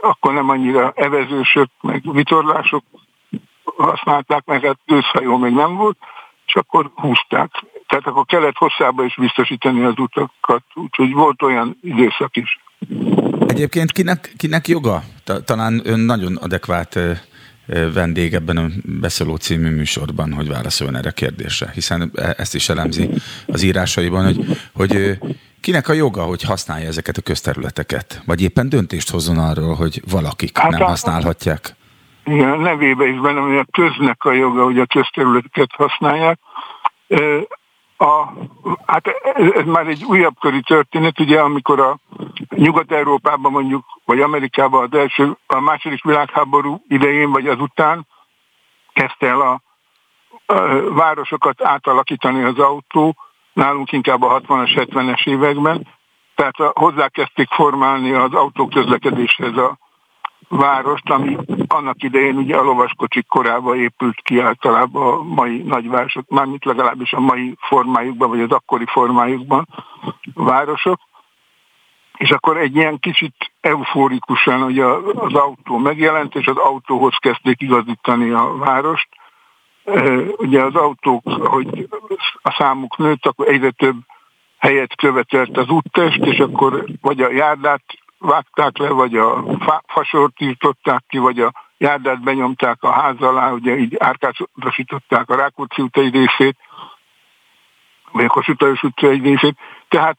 akkor nem annyira evezősök, meg vitorlások használták, meg hát gőzhajó még nem volt, és akkor húzták. Tehát akkor kellett hosszába is biztosítani az utakat, úgyhogy volt olyan időszak is. Egyébként kinek, kinek joga? Talán ön nagyon adekvát vendég ebben a Beszélő című műsorban, hogy válaszoljon erre a kérdésre, hiszen e, ezt is elemzi az írásaiban, hogy, hogy kinek a joga, hogy használja ezeket a közterületeket? Vagy éppen döntést hozzon arról, hogy valakik hát nem a, használhatják? Igen, nevébe is benne, hogy a köznek a joga, hogy a közterületeket használják. A, hát ez, már egy újabb köri történet, ugye, amikor a Nyugat-Európában mondjuk, vagy Amerikában az első, a második világháború idején, vagy azután kezdte el a, a városokat átalakítani az autó, nálunk inkább a 60-as, 70-es években, tehát hozzákezdték formálni az autóközlekedéshez a várost, ami annak idején ugye a lovaskocsik korában épült ki általában a mai nagyvárosok, mármint legalábbis a mai formájukban, vagy az akkori formájukban városok. És akkor egy ilyen kicsit eufórikusan hogy az autó megjelent, és az autóhoz kezdték igazítani a várost. Ugye az autók, hogy a számuk nőtt, akkor egyre több helyet követelt az úttest, és akkor vagy a járdát vágták le, vagy a fasort írtották ki, vagy a járdát benyomták a ház alá, ugye így árkásították a Rákóczi egy részét, vagy a Kossuth utca egy részét. Tehát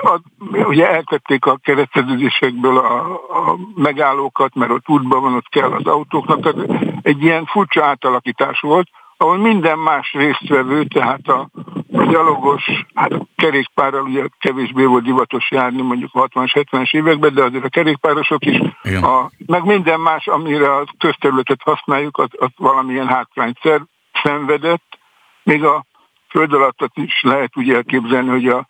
a, ugye eltették a kereszteződésekből a, a megállókat, mert ott útban van, ott kell az autóknak. Tehát egy ilyen furcsa átalakítás volt, ahol minden más résztvevő, tehát a gyalogos, hát a kerékpárral ugye kevésbé volt divatos járni mondjuk a 60-as, 70-es években, de azért a kerékpárosok is, a, meg minden más, amire a közterületet használjuk, az, az valamilyen hátrányt szenvedett. Még a föld alattat is lehet úgy elképzelni, hogy a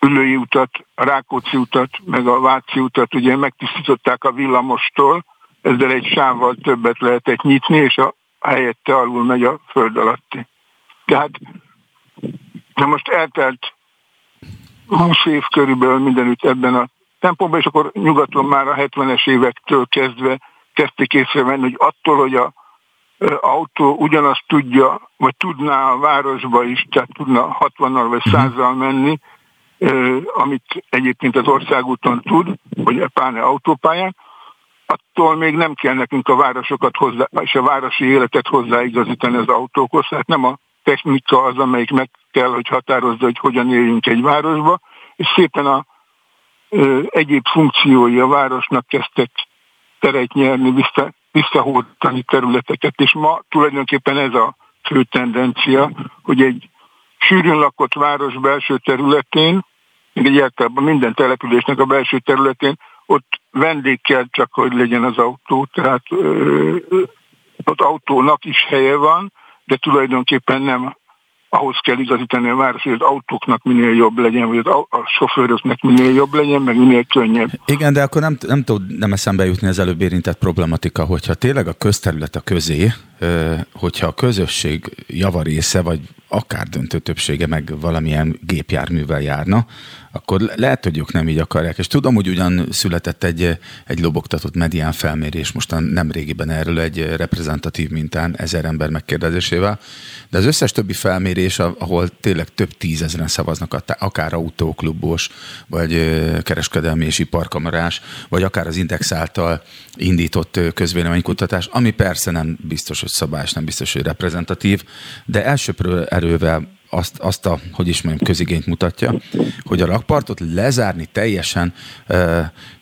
Ülői utat, a Rákóczi utat, meg a Váci utat ugye megtisztították a villamostól, ezzel egy sávval többet lehetett nyitni, és a helyette alul megy a föld alatti. Tehát de most eltelt 20 év körülbelül mindenütt ebben a tempóban, és akkor nyugaton már a 70-es évektől kezdve kezdték észrevenni, hogy attól, hogy a autó ugyanazt tudja, vagy tudná a városba is, tehát tudna 60-nal vagy 100-al menni, amit egyébként az országúton tud, vagy pláne autópályán, attól még nem kell nekünk a városokat hozzá, és a városi életet hozzáigazítani az autókhoz, tehát nem a technika az, amelyik meg kell, hogy határozza, hogy hogyan éljünk egy városba, és szépen a ö, egyéb funkciói a városnak kezdtek teret nyerni, vissza, visszahordani területeket, és ma tulajdonképpen ez a fő tendencia, hogy egy sűrűn lakott város belső területén, még egy általában minden településnek a belső területén, ott vendég kell csak, hogy legyen az autó, tehát ö, ott autónak is helye van, de tulajdonképpen nem ahhoz kell igazítani a város, hogy az autóknak minél jobb legyen, vagy a sofőröknek minél jobb legyen, meg minél könnyebb. Igen, de akkor nem, nem tud nem eszembe jutni az előbb érintett problematika, hogyha tényleg a közterület a közé, hogyha a közösség javarésze, vagy akár döntő többsége meg valamilyen gépjárművel járna, akkor lehet, hogy ők nem így akarják. És tudom, hogy ugyan született egy, egy lobogtatott medián felmérés mostan nem régiben erről egy reprezentatív mintán ezer ember megkérdezésével, de az összes többi felmérés, ahol tényleg több tízezeren szavaznak, akár autóklubos, vagy kereskedelmi és iparkamarás, vagy akár az Index által indított közvéleménykutatás, ami persze nem biztos, hogy szabályos, nem biztos, hogy reprezentatív, de elsőprő erővel azt, azt a, hogy is mondjam, közigényt mutatja, hogy a rakpartot lezárni teljesen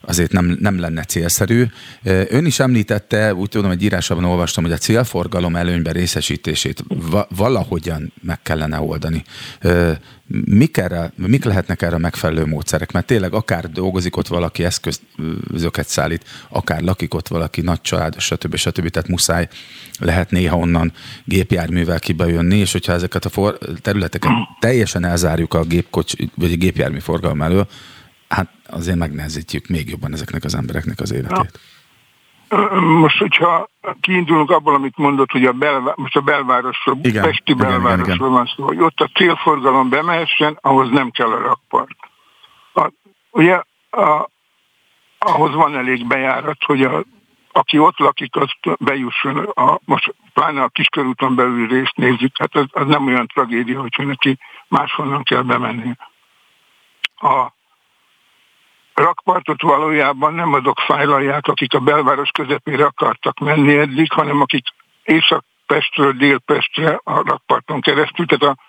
azért nem, nem lenne célszerű. Ön is említette, úgy tudom, egy írásában olvastam, hogy a célforgalom előnyben részesítését valahogyan meg kellene oldani. Mik, erre, mik lehetnek erre megfelelő módszerek? Mert tényleg akár dolgozik ott valaki, eszközöket szállít, akár lakik ott valaki, nagy család, stb. stb. Tehát muszáj lehet néha onnan gépjárművel kibejönni, és hogyha ezeket a for- területeket teljesen elzárjuk a gépkocs, vagy a gépjármű forgalom elől, azért megnehezítjük még jobban ezeknek az embereknek az életét. Most, hogyha kiindulunk abból, amit mondott, hogy a belvá- most a belvárosról, igen, Pesti igen, belvárosról igen, igen. van szó, hogy ott a célforgalom bemehessen, ahhoz nem kell a rakpart. A, ugye a, ahhoz van elég bejárat, hogy a, aki ott lakik, az bejusson, a, most pláne a kiskörúton belül részt nézzük, hát az, az nem olyan tragédia, hogy neki máshonnan kell bemenni. A, rakpartot valójában nem azok fájlalják, akik a belváros közepére akartak menni eddig, hanem akik Észak-Pestről Dél-Pestre a rakparton keresztül, tehát a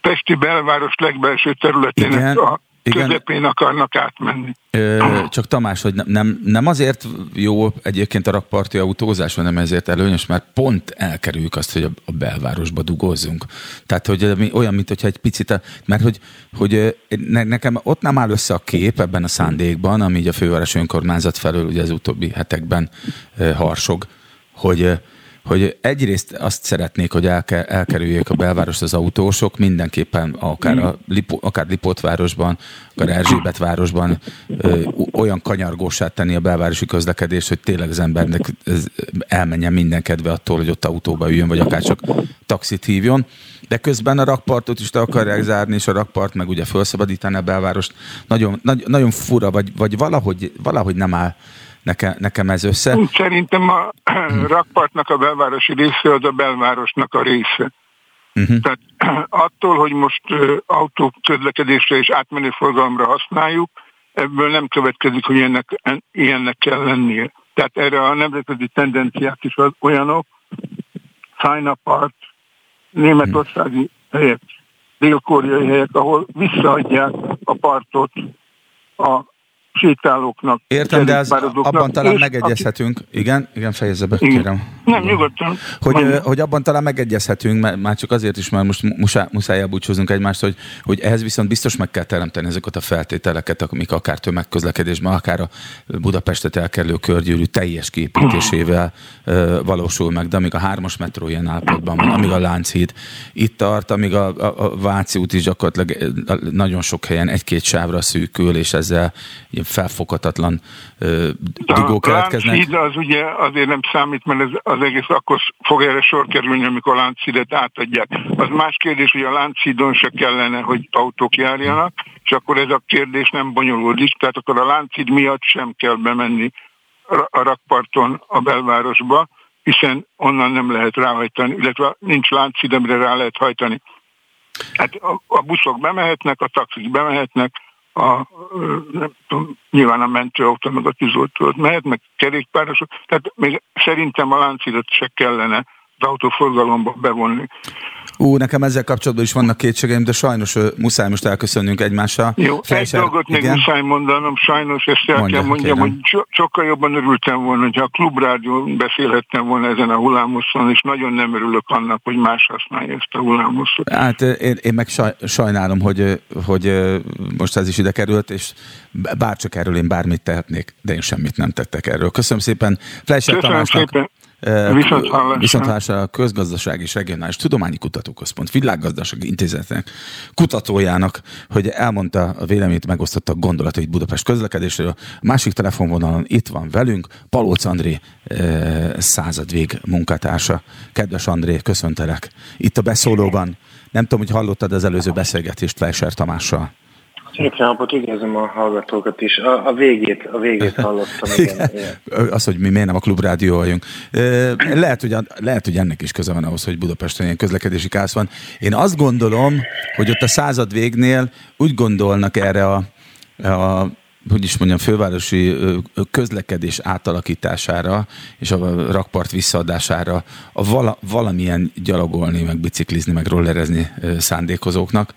Pesti belváros legbelső területének Igen. a igen. közepén akarnak átmenni. Ö, csak Tamás, hogy nem, nem azért jó egyébként a rakparti autózás, hanem ezért előnyös, mert pont elkerüljük azt, hogy a belvárosba dugózzunk. Tehát, hogy olyan, mint hogyha egy picit, mert hogy, hogy nekem ott nem áll össze a kép ebben a szándékban, ami így a főváros önkormányzat felől ugye az utóbbi hetekben harsog, hogy hogy egyrészt azt szeretnék, hogy elke, elkerüljék a belvárost az autósok, mindenképpen akár, a Lipo, akár Lipotvárosban, akár Erzsébet városban ö, olyan kanyargósát tenni a belvárosi közlekedés, hogy tényleg az embernek elmenjen minden kedve attól, hogy ott autóba üljön, vagy akár csak taxit hívjon. De közben a rakpartot is le akarják zárni, és a rakpart meg ugye felszabadítani a belvárost. Nagyon, nagy, nagyon fura, vagy, vagy valahogy, valahogy nem áll Nekem, nekem ez össze. Szerintem a rakpartnak a belvárosi része az a belvárosnak a része. Uh-huh. Tehát attól, hogy most autók közlekedésre és átmenő forgalomra használjuk, ebből nem következik, hogy ennek, ilyennek kell lennie. Tehát erre a nemzetközi tendenciák is az olyanok, China part, németországi helyek, dél-koreai helyek, ahol visszaadják a partot a sétálóknak. Értem, de az, abban talán megegyezhetünk. Aki... Igen, igen, fejezze be, igen. kérem. Nem, nyugodtan. Hogy, hogy abban talán megegyezhetünk, mert már csak azért is, mert most muszáj, muszáj elbúcsúzunk egymást, hogy, hogy ehhez viszont biztos meg kell teremteni ezeket a feltételeket, amik akár tömegközlekedésben, akár a Budapestet elkerülő körgyűrű teljes képítésével uh, valósul meg, de amíg a hármas metró ilyen állapotban van, amíg a Lánchíd itt tart, amíg a, a, a Váci út is gyakorlatilag nagyon sok helyen egy-két sávra szűkül, és ezzel felfoghatatlan dugó keletkeznek. A Lánchíd az ugye azért nem számít, mert ez az egész akkor fog erre sor kerülni, amikor a Lánchidet átadják. Az más kérdés, hogy a Lánchídon se kellene, hogy autók járjanak, és akkor ez a kérdés nem bonyolódik, tehát akkor a Lánchíd miatt sem kell bemenni a rakparton a belvárosba, hiszen onnan nem lehet ráhajtani, illetve nincs láncid, amire rá lehet hajtani. Hát a, a buszok bemehetnek, a taxik bemehetnek, a, nem tudom, nyilván a mentőautó, meg a tűzoltó mehet, meg kerékpárosok, tehát még szerintem a láncidat se kellene az autóforgalomba bevonni. Ú, nekem ezzel kapcsolatban is vannak kétségeim, de sajnos muszáj most elköszönnünk egymással. Jó, Fleischer, egy dolgot még igen? muszáj mondanom, sajnos ezt el Mondja, kell mondjam, kérem. hogy so, sokkal jobban örültem volna, hogyha a klubrádió beszélhettem volna ezen a hullámoszon, és nagyon nem örülök annak, hogy más használja ezt a hullámoszot. Hát én, én meg saj, sajnálom, hogy, hogy most ez is ide került, és bárcsak erről én bármit tehetnék, de én semmit nem tettek erről. Köszönöm szépen Fleischer Köszönöm Tamásnak. Szépen. Viszont a Közgazdasági és Regionális Tudományi Kutatóközpont Világgazdasági Intézetnek kutatójának, hogy elmondta a véleményt, megosztotta a gondolatait Budapest közlekedésről. A másik telefonvonalon itt van velünk Palóc André századvég munkatársa. Kedves André, köszöntelek. Itt a beszólóban. Nem tudom, hogy hallottad az előző beszélgetést Fleischer Tamással. Szép napot, üdvözlöm a hallgatókat is. A, a végét, a végét hallottam. Igen, igen. Az, hogy mi miért nem a klubrádió vagyunk. Lehet hogy, lehet, hogy ennek is köze van ahhoz, hogy Budapesten ilyen közlekedési kász van. Én azt gondolom, hogy ott a század végnél úgy gondolnak erre a, a hogy is mondjam, fővárosi közlekedés átalakítására és a rakpart visszaadására a vala, valamilyen gyalogolni, meg biciklizni, meg rollerezni szándékozóknak,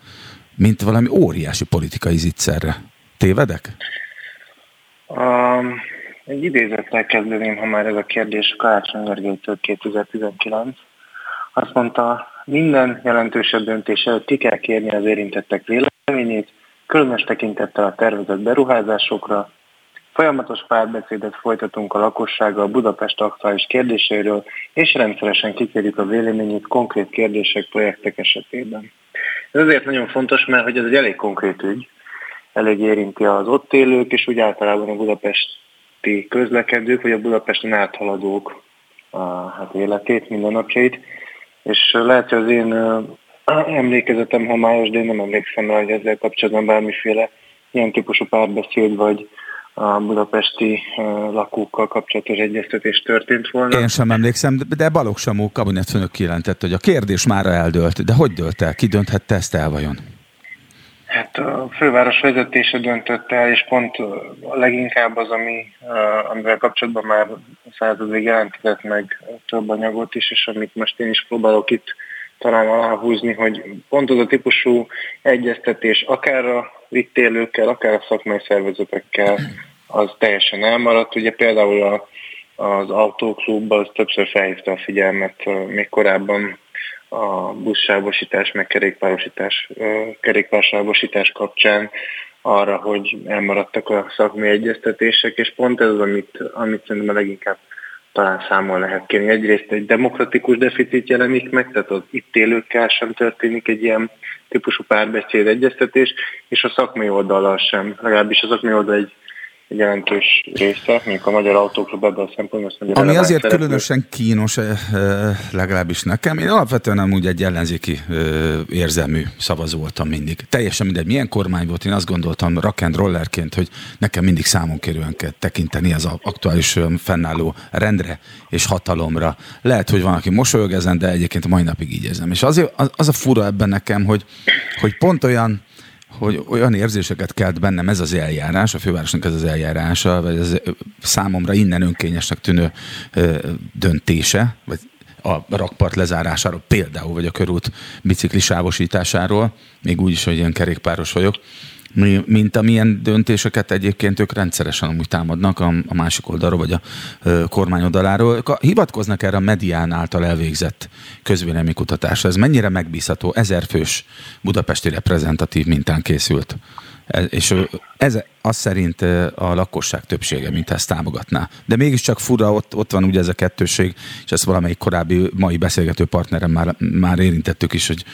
mint valami óriási politikai zicserre. Tévedek? Um, egy idézettel kezdeném, ha már ez a kérdés Karácsony Gergelytől 2019. Azt mondta, minden jelentősebb döntés előtt ki kell kérni az érintettek véleményét, különös tekintettel a tervezett beruházásokra, Folyamatos párbeszédet folytatunk a lakossággal Budapest aktuális kérdéseiről, és rendszeresen kikérjük a véleményét konkrét kérdések, projektek esetében. Ez azért nagyon fontos, mert hogy ez egy elég konkrét ügy, elég érinti az ott élők, és úgy általában a budapesti közlekedők, vagy a Budapesten áthaladók a, hát életét, mindennapjait. És lehet, hogy az én emlékezetem homályos, de én nem emlékszem rá, hogy ezzel kapcsolatban bármiféle ilyen típusú párbeszéd, vagy a budapesti lakókkal kapcsolatos egyeztetés történt volna. Én sem emlékszem, de Balogh Samó kabinetfőnök kijelentett, hogy a kérdés már eldőlt. De hogy dőlt el? Ki dönthette ezt el vajon? Hát a főváros vezetése döntött el, és pont a leginkább az, ami, amivel kapcsolatban már századig jelentkezett meg több anyagot is, és amit most én is próbálok itt talán aláhúzni, hogy pont az a típusú egyeztetés akár a itt akár a szakmai szervezetekkel, az teljesen elmaradt. Ugye például a, az autóklub az többször felhívta a figyelmet még korábban a buszsávosítás, meg kerékpárosítás, kerékpársávosítás kapcsán arra, hogy elmaradtak a szakmai egyeztetések, és pont ez az, amit, amit szerintem a leginkább talán számol lehet kérni. Egyrészt egy demokratikus deficit jelenik meg, tehát az itt élőkkel sem történik egy ilyen típusú párbeszéd egyeztetés, és a szakmai oldalal sem, legalábbis a szakmai oldal egy jelentős része, mondjuk a magyar autóklub ebből a szempontból. Ami azért szereplő. különösen kínos, eh, eh, legalábbis nekem, én alapvetően nem úgy egy ellenzéki eh, érzelmű szavazó voltam mindig. Teljesen mindegy, milyen kormány volt, én azt gondoltam rock and rollerként, hogy nekem mindig számon kérően kell tekinteni az aktuális fennálló rendre és hatalomra. Lehet, hogy van, aki mosolyog ezen, de egyébként mai napig így érzem. És az, az a fura ebben nekem, hogy, hogy pont olyan hogy olyan érzéseket kelt bennem ez az eljárás, a fővárosnak ez az eljárása, vagy ez számomra innen önkényesnek tűnő döntése, vagy a rakpart lezárásáról például, vagy a körút biciklisávosításáról, még úgy is, hogy ilyen kerékpáros vagyok, mint amilyen döntéseket egyébként ők rendszeresen amúgy támadnak a, a másik oldalról, vagy a ö, kormány oldaláról. Hivatkoznak erre a medián által elvégzett közvéleménykutatásra. Ez mennyire megbízható? Ezerfős budapesti reprezentatív mintán készült. Ez, és ez az szerint a lakosság többsége, mint ezt támogatná. De mégiscsak fura, ott, ott van ugye ez a kettőség, és ezt valamelyik korábbi mai beszélgető partnerem már, már érintettük is, hogy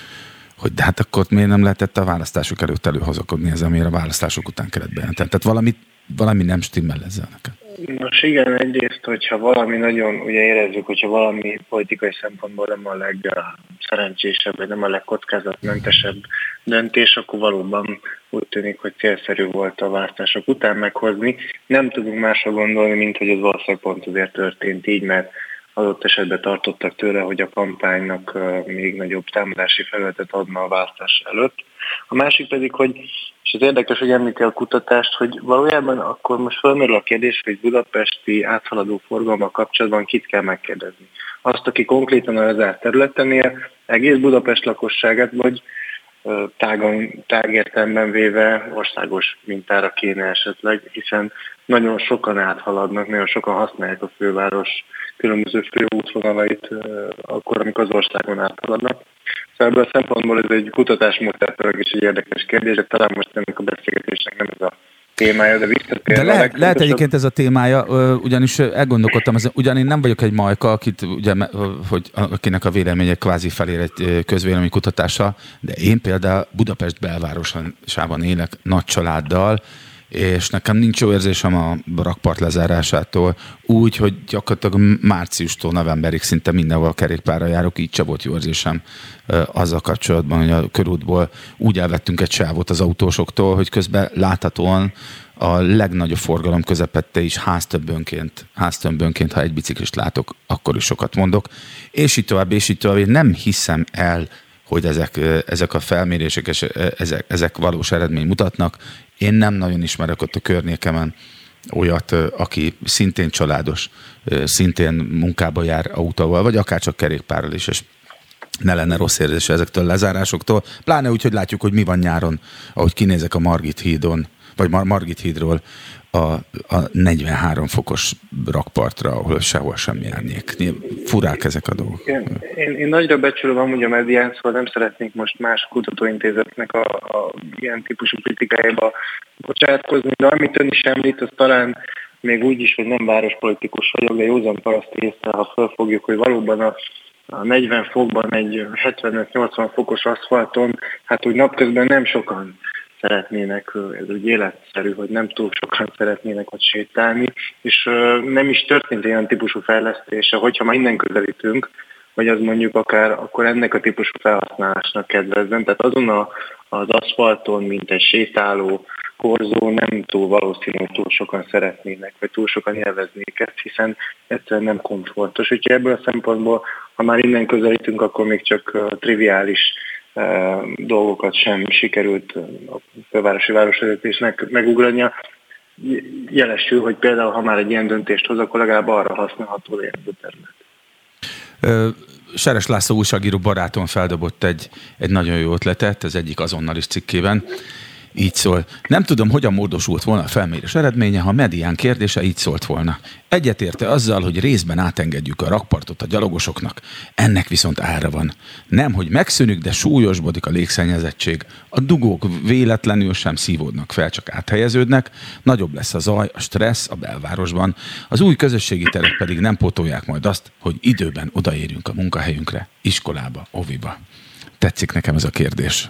hogy de hát akkor miért nem lehetett a választások előtt előhozakodni ez, amire a választások után kellett bejelenteni. Tehát valami, valami nem stimmel ezzel neked. Nos igen, egyrészt, hogyha valami nagyon, ugye érezzük, hogyha valami politikai szempontból nem a legszerencsésebb, vagy nem a legkockázatmentesebb döntés, akkor valóban úgy tűnik, hogy célszerű volt a választások után meghozni. Nem tudunk másra gondolni, mint hogy ez valószínűleg pont azért történt így, mert adott esetben tartottak tőle, hogy a kampánynak még nagyobb támadási felületet adna a választás előtt. A másik pedig, hogy, és az érdekes, hogy említi a kutatást, hogy valójában akkor most felmerül a kérdés, hogy budapesti áthaladó forgalma kapcsolatban kit kell megkérdezni. Azt, aki konkrétan a lezárt területen él, egész Budapest lakosságát, vagy tágan, tág értelemben véve országos mintára kéne esetleg, hiszen nagyon sokan áthaladnak, nagyon sokan használják a főváros különböző főútvonalait akkor, amikor az országon áthaladnak. Szóval ebből a szempontból ez egy kutatásmódszertől is egy érdekes kérdés, de talán most ennek a beszélgetésnek nem ez a témája, de visszatérve. De lehet, lehet egyébként ez a témája, ugyanis elgondolkodtam, ugyan én nem vagyok egy majka, akit, ugye, hogy, akinek a véleménye kvázi felér egy közvéleménykutatása, de én például Budapest belvárosában élek nagy családdal, és nekem nincs jó érzésem a rakpart lezárásától, úgy, hogy gyakorlatilag márciustól novemberig szinte mindenhol kerékpárra járok, így se volt jó érzésem azzal kapcsolatban, hogy a körútból úgy elvettünk egy sávot az autósoktól, hogy közben láthatóan a legnagyobb forgalom közepette is háztömbönként, háztömbönként, ha egy biciklist látok, akkor is sokat mondok. És így tovább, és így tovább. Én nem hiszem el, hogy ezek, ezek a felmérések, és ezek, ezek valós eredmény mutatnak. Én nem nagyon ismerek ott a környékemen olyat, aki szintén családos, szintén munkába jár autóval, vagy akár csak kerékpárral is, és ne lenne rossz érzés ezektől a lezárásoktól. Pláne úgy, hogy látjuk, hogy mi van nyáron, ahogy kinézek a Margit hídon, vagy Mar- Margit hídról, a, a 43 fokos rakpartra, ahol sehol semmi árnyék. Furák ezek a dolgok. Én, én, én nagyra becsülöm amúgy a medián, szóval nem szeretnék most más kutatóintézetnek a, a ilyen típusú kritikájába bocsátkozni, de amit ön is említ, az talán még úgy is, hogy nem várospolitikus vagyok, de józan paraszt észre, ha felfogjuk, hogy valóban a a 40 fokban egy 75-80 fokos aszfalton, hát úgy napközben nem sokan szeretnének, ez úgy életszerű, hogy nem túl sokan szeretnének ott sétálni, és nem is történt olyan típusú fejlesztése, hogyha ma innen közelítünk, hogy az mondjuk akár akkor ennek a típusú felhasználásnak kedvezzen. Tehát azon a, az aszfalton, mint egy sétáló korzó nem túl valószínű, hogy túl sokan szeretnének, vagy túl sokan élveznék ezt, hiszen egyszerűen nem komfortos. Úgyhogy ebből a szempontból, ha már innen közelítünk, akkor még csak triviális dolgokat sem sikerült a fővárosi városvezetésnek megugrania. Jelesül, hogy például, ha már egy ilyen döntést hoz, akkor legalább arra használható legyen a terület. Seres László újságíró barátom feldobott egy, egy nagyon jó ötletet, az egyik azonnal is cikkében, így szól. Nem tudom, hogyan módosult volna a felmérés eredménye, ha medián kérdése így szólt volna. Egyetérte azzal, hogy részben átengedjük a rakpartot a gyalogosoknak. Ennek viszont ára van. Nem, hogy megszűnik, de súlyosbodik a légszennyezettség. A dugók véletlenül sem szívódnak fel, csak áthelyeződnek. Nagyobb lesz a zaj, a stressz a belvárosban. Az új közösségi terek pedig nem pótolják majd azt, hogy időben odaérjünk a munkahelyünkre, iskolába, oviba. Tetszik nekem ez a kérdés.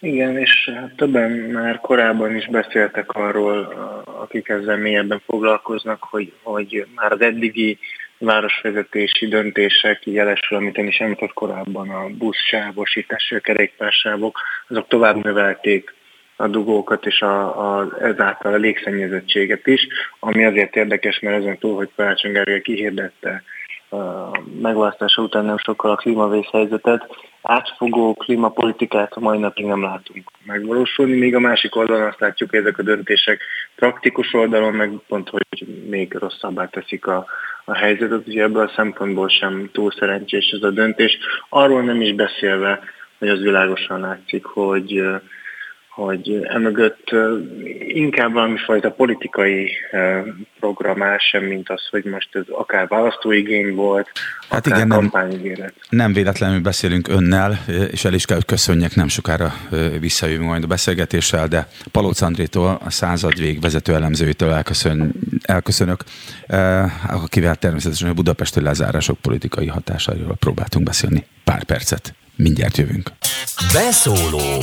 Igen, és hát többen már korábban is beszéltek arról, akik ezzel mélyebben foglalkoznak, hogy, hogy már az eddigi városvezetési döntések, jelesül, amit én is említett korábban, a buszsávosítás, a kerékpársávok, azok tovább növelték a dugókat és a, a, ezáltal a légszennyezettséget is, ami azért érdekes, mert ezen túl, hogy Karácsony Gergely kihirdette megválasztása után nem sokkal a klímavészhelyzetet, átfogó klímapolitikát a mai napig nem látunk megvalósulni, míg a másik oldalon azt látjuk, hogy ezek a döntések praktikus oldalon meg pont, hogy még rosszabbá teszik a, a helyzetet, úgyhogy ebből a szempontból sem túl szerencsés ez a döntés. Arról nem is beszélve, hogy az világosan látszik, hogy hogy emögött inkább valami fajta politikai program áll sem, mint az, hogy most ez akár választóigény volt, hát akár igen, kampányigéret. Nem, nem véletlenül beszélünk önnel, és el is kell, hogy köszönjek, nem sokára visszajövünk majd a beszélgetéssel, de Palóc Andrétól, a század vég vezető elemzőjétől elköszön, elköszönök, akivel természetesen a budapesti lezárások politikai hatásairól próbáltunk beszélni. Pár percet, mindjárt jövünk. Beszóló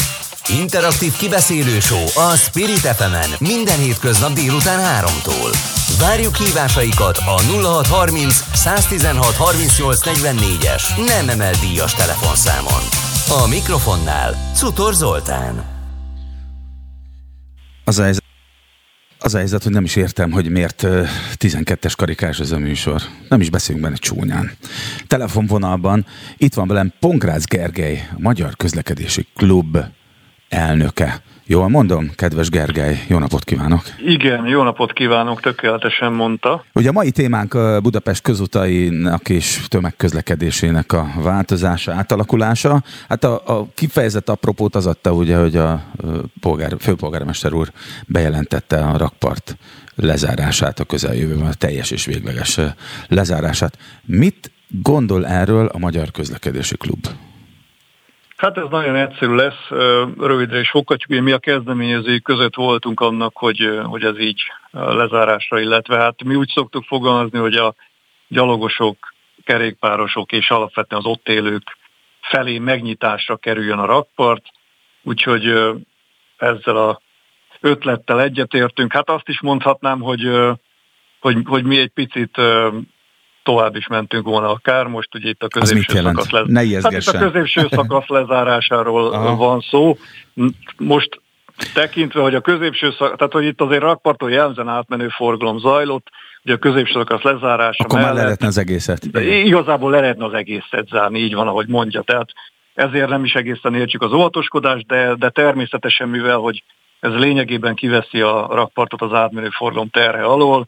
Interaktív kibeszélő show a Spirit fm minden hétköznap délután 3-tól. Várjuk hívásaikat a 0630 116 38 44-es nem emel díjas telefonszámon. A mikrofonnál Cutor Zoltán. Az a, helyzet, az a helyzet, hogy nem is értem, hogy miért 12-es karikás ez a műsor. Nem is beszélünk benne csúnyán. Telefonvonalban itt van velem Pongrácz Gergely, a Magyar Közlekedési Klub elnöke. Jól mondom, kedves Gergely, jó napot kívánok! Igen, jó napot kívánok, tökéletesen mondta. Ugye a mai témánk a Budapest közutainak és tömegközlekedésének a változása, átalakulása. Hát a, a kifejezett apropót az adta ugye, hogy a polgár, főpolgármester úr bejelentette a rakpart lezárását a közeljövőben, a teljes és végleges lezárását. Mit gondol erről a Magyar Közlekedési Klub? Hát ez nagyon egyszerű lesz, rövidre is foghatjuk, mi a kezdeményezői között voltunk annak, hogy, hogy ez így lezárásra, illetve hát mi úgy szoktuk fogalmazni, hogy a gyalogosok, kerékpárosok és alapvetően az ott élők felé megnyitásra kerüljön a rakpart, úgyhogy ezzel a ötlettel egyetértünk. Hát azt is mondhatnám, hogy, hogy, hogy mi egy picit tovább is mentünk volna akár, most ugye itt a középső szakasz, lez... ne hát itt a középső szakasz lezárásáról Aha. van szó. Most tekintve, hogy a középső szakasz, tehát hogy itt azért rakparton jelzen átmenő forgalom zajlott, hogy a középső szakasz lezárása Akkor mellett, már lehetne az egészet. Igazából lehetne az egészet zárni, így van, ahogy mondja. Tehát ezért nem is egészen értsük az óvatoskodást, de, de természetesen, mivel hogy ez lényegében kiveszi a rakpartot az átmenő forgalom terhe alól,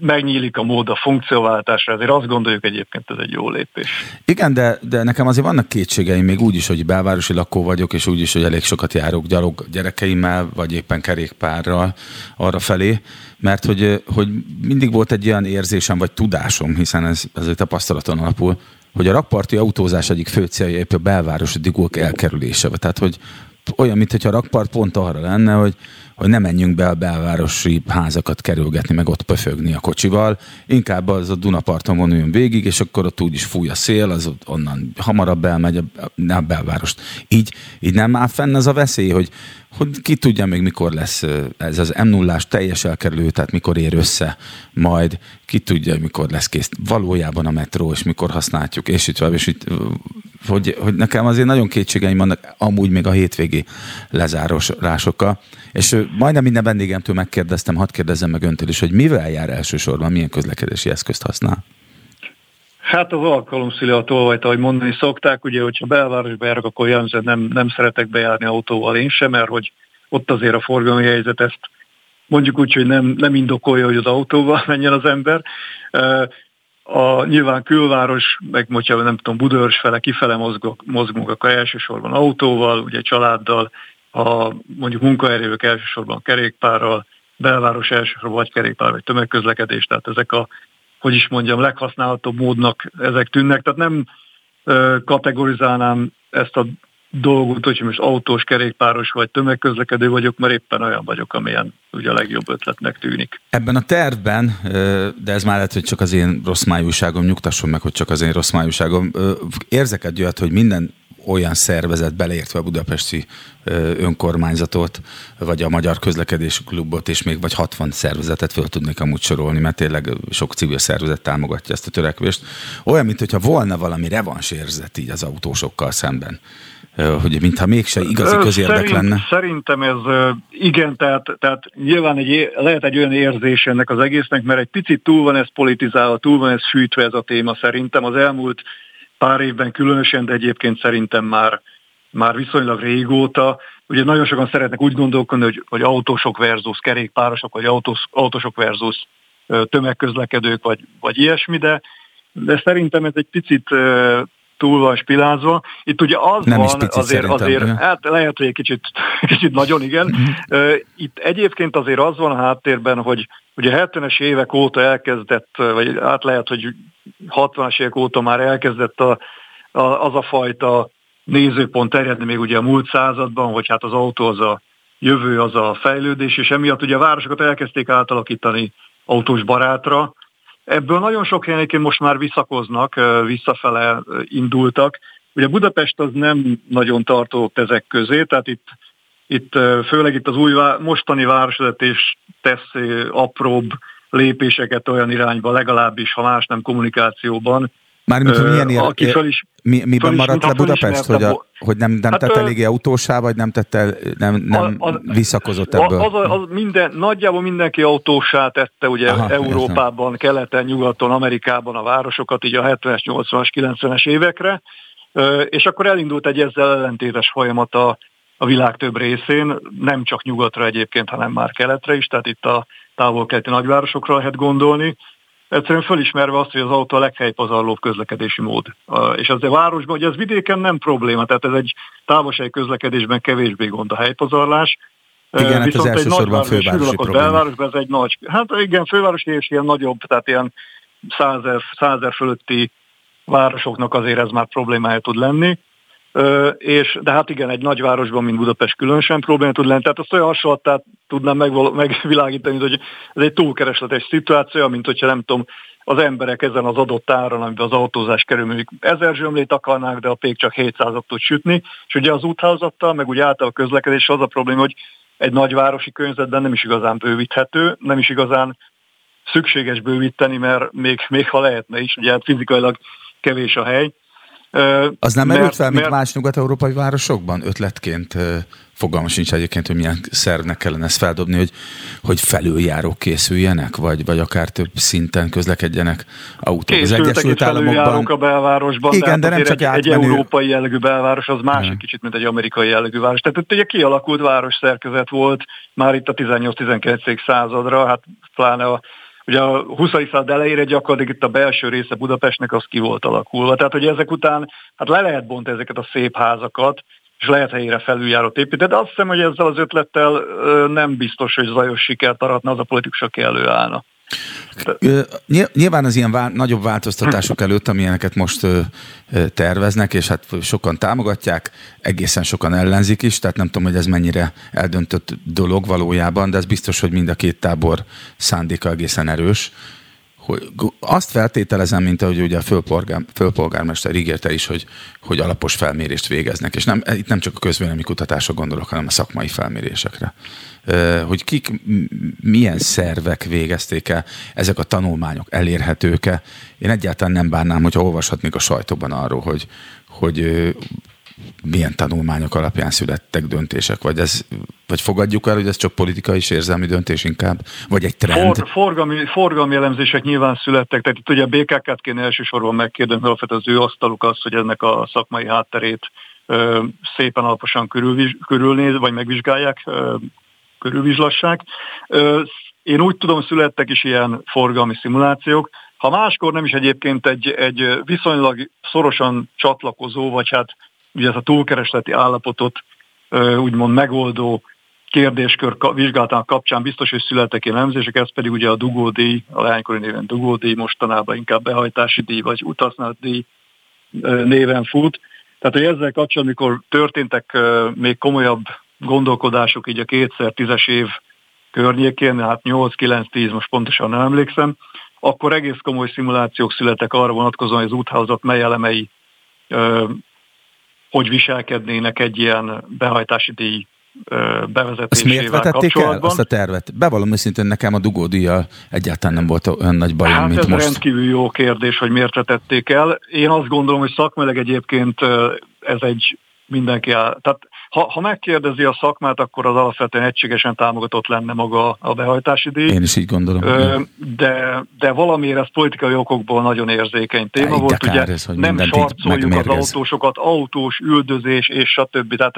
megnyílik a mód a funkcióváltásra, ezért azt gondoljuk egyébként ez egy jó lépés. Igen, de, de nekem azért vannak kétségeim, még úgy is, hogy belvárosi lakó vagyok, és úgy is, hogy elég sokat járok gyalog gyerekeimmel, vagy éppen kerékpárral arra felé, mert hogy, hogy mindig volt egy olyan érzésem, vagy tudásom, hiszen ez azért tapasztalaton alapul, hogy a rakparti autózás egyik fő célja épp a belvárosi digók elkerülése. Tehát, hogy olyan, mintha a rakpart pont arra lenne, hogy hogy ne menjünk be a belvárosi házakat kerülgetni, meg ott pöfögni a kocsival, inkább az a Dunaparton vonuljunk végig, és akkor ott úgyis fúj a szél, az ott onnan hamarabb elmegy a, a belvárost. Így, így nem áll fenn az a veszély, hogy, hogy ki tudja még mikor lesz ez az m 0 teljes elkerülő, tehát mikor ér össze majd, ki tudja, mikor lesz kész valójában a metró, és mikor használjuk, és itt, és itt hogy, hogy nekem azért nagyon kétségeim vannak amúgy még a hétvégi lezárásokkal, és majdnem minden vendégemtől megkérdeztem, hadd kérdezzem meg öntől is, hogy mivel jár elsősorban, milyen közlekedési eszközt használ? Hát az alkalomszüli a tolvajt, ahogy mondani szokták, ugye, hogyha belvárosba járok, akkor jellemzően nem, nem szeretek bejárni autóval én sem, mert hogy ott azért a forgalmi helyzet ezt mondjuk úgy, hogy nem, nem indokolja, hogy az autóval menjen az ember. A nyilván külváros, meg hogyha nem tudom, Budörs fele, kifele mozgok, mozgunk, akkor elsősorban autóval, ugye családdal, a mondjuk munkaerők elsősorban kerékpárral, belváros elsősorban vagy kerékpár, vagy tömegközlekedés, tehát ezek a, hogy is mondjam, leghasználhatóbb módnak ezek tűnnek, tehát nem kategorizálnám ezt a dolgot, hogy most autós, kerékpáros vagy tömegközlekedő vagyok, mert éppen olyan vagyok, amilyen ugye a legjobb ötletnek tűnik. Ebben a tervben, de ez már lehet, hogy csak az én rossz májúságom, nyugtasson meg, hogy csak az én rossz májúságom, érzek egy olyat, hogy minden olyan szervezet, beleértve a budapesti önkormányzatot, vagy a Magyar Közlekedési Klubot, és még vagy 60 szervezetet föl tudnék amúgy sorolni, mert tényleg sok civil szervezet támogatja ezt a törekvést. Olyan, mintha volna valami revansérzet így az autósokkal szemben hogy mintha mégse igazi közérdek Szerint, lenne. Szerintem ez igen, tehát, tehát nyilván egy, lehet egy olyan érzés ennek az egésznek, mert egy picit túl van ez politizálva, túl van ez fűtve ez a téma szerintem. Az elmúlt pár évben különösen, de egyébként szerintem már, már viszonylag régóta. Ugye nagyon sokan szeretnek úgy gondolkodni, hogy, hogy autósok versus kerékpárosok, vagy autós, autósok versus tömegközlekedők, vagy, vagy ilyesmi, de, de szerintem ez egy picit túl van spilázva. Itt ugye az Nem van, azért, azért hát lehet, hogy egy kicsit, kicsit nagyon igen. Mhm. Itt egyébként azért az van a háttérben, hogy ugye 70-es évek óta elkezdett, vagy hát lehet, hogy 60-as évek óta már elkezdett a, a, az a fajta nézőpont terjedni még ugye a múlt században, hogy hát az autó az a jövő, az a fejlődés, és emiatt ugye a városokat elkezdték átalakítani autós barátra, Ebből nagyon sok helyen most már visszakoznak, visszafele indultak. Ugye Budapest az nem nagyon tartott ezek közé, tehát itt, itt főleg itt az új mostani városvezetés tesz apróbb lépéseket olyan irányba, legalábbis, ha más nem kommunikációban, Mármint, hogy milyen ér, aki is, mi, miben is, maradt le Budapest, hogy, a, hogy nem, nem hát, tett eléggé autósá, vagy nem, tette, nem, nem az, visszakozott ebből? Az, az, az minden, nagyjából mindenki autósá tette ugye Aha, Európában, értem. keleten, nyugaton, Amerikában a városokat, így a 70-es, 80-as, 90-es évekre, és akkor elindult egy ezzel ellentétes folyamat a, a világ több részén, nem csak nyugatra egyébként, hanem már keletre is, tehát itt a távol-keleti nagyvárosokra lehet gondolni, egyszerűen fölismerve azt, hogy az autó a leghelypazarlóbb közlekedési mód. És az a városban, hogy ez vidéken nem probléma, tehát ez egy távolsági közlekedésben kevésbé gond a helypazarlás. Igen, hát az elsősorban fővárosi probléma. Belvárosban ez egy nagy, hát igen, fővárosi és ilyen nagyobb, tehát ilyen százer, százer fölötti városoknak azért ez már problémája tud lenni és, de hát igen, egy nagyvárosban, mint Budapest különösen probléma tud lenni. Tehát azt olyan hasonlattát tudnám megval- megvilágítani, hogy ez egy túlkeresletes szituáció, mint hogyha nem tudom, az emberek ezen az adott áron, amiben az autózás kerül, mondjuk ezer zsömlét akarnák, de a pék csak 700-ot tud sütni, és ugye az útházattal, meg úgy által a közlekedés az a probléma, hogy egy nagyvárosi környezetben nem is igazán bővíthető, nem is igazán szükséges bővíteni, mert még, még ha lehetne is, ugye hát fizikailag kevés a hely, az nem merült fel, mint mert... más nyugat-európai városokban ötletként? Fogalmas sincs egyébként, hogy milyen szervnek kellene ezt feldobni, hogy, hogy felüljárók készüljenek, vagy, vagy akár több szinten közlekedjenek autók. Az Egyesült Államokban... a belvárosban, Igen, de, de nem csak egy, egy európai jellegű belváros, az másik hmm. kicsit, mint egy amerikai jellegű város. Tehát itt egy kialakult város szerkezet volt már itt a 18-19. századra, hát pláne a Ugye a 20. század elejére gyakorlatilag itt a belső része Budapestnek az ki volt alakulva. Tehát, hogy ezek után hát le lehet bontani ezeket a szép házakat, és lehet helyére felüljárót építeni, de azt hiszem, hogy ezzel az ötlettel nem biztos, hogy zajos sikert aratna az a politikus, aki előállna. Nyilván az ilyen vál, nagyobb változtatások előtt, amilyeneket most terveznek, és hát sokan támogatják, egészen sokan ellenzik is, tehát nem tudom, hogy ez mennyire eldöntött dolog valójában, de ez biztos, hogy mind a két tábor szándéka egészen erős hogy azt feltételezem, mint ahogy ugye a főpolgár, főpolgármester ígérte is, hogy, hogy alapos felmérést végeznek. És nem, itt nem csak a közvélemény kutatásra gondolok, hanem a szakmai felmérésekre. Hogy kik, milyen szervek végezték el, ezek a tanulmányok elérhetők-e. Én egyáltalán nem bánnám, hogyha olvashatnék a sajtóban arról, hogy, hogy milyen tanulmányok alapján születtek döntések, vagy, ez, vagy fogadjuk el, hogy ez csak politikai és érzelmi döntés inkább, vagy egy trend? For, forgalmi, forgalmi elemzések nyilván születtek, tehát itt ugye a BKK-t kéne elsősorban megkérdezni, alapvetően az ő asztaluk az, hogy ennek a szakmai hátterét ö, szépen alaposan körülviz, körülnéz, vagy megvizsgálják, ö, körülvizslassák. Ö, én úgy tudom, születtek is ilyen forgalmi szimulációk, ha máskor nem is egyébként egy, egy viszonylag szorosan csatlakozó, vagy hát ugye ez a túlkeresleti állapotot úgymond megoldó kérdéskör vizsgálatának kapcsán biztos, hogy születtek elemzések, ez pedig ugye a dugódíj, a leánykori néven dugódíj, mostanában inkább behajtási díj vagy utasznált díj néven fut. Tehát, hogy ezzel kapcsolatban, amikor történtek még komolyabb gondolkodások így a kétszer tízes év környékén, hát 8-9-10, most pontosan nem emlékszem, akkor egész komoly szimulációk születtek arra vonatkozóan, hogy az úthálózat mely elemei hogy viselkednének egy ilyen behajtási díj bevezetésével Azt miért vetették el azt a tervet? Bevallom őszintén, nekem a dugódíjjal egyáltalán nem volt olyan nagy bajom, hát mint ez most. rendkívül jó kérdés, hogy miért vetették el. Én azt gondolom, hogy szakmeleg egyébként ez egy mindenki áll. Tehát ha, ha megkérdezi a szakmát, akkor az alapvetően egységesen támogatott lenne maga a behajtási díj. Én is így gondolom. Ö, de, de valamiért ez politikai okokból nagyon érzékeny téma de volt. Ugye ez, hogy nem sarcoljuk az autósokat, autós, üldözés és stb. Tehát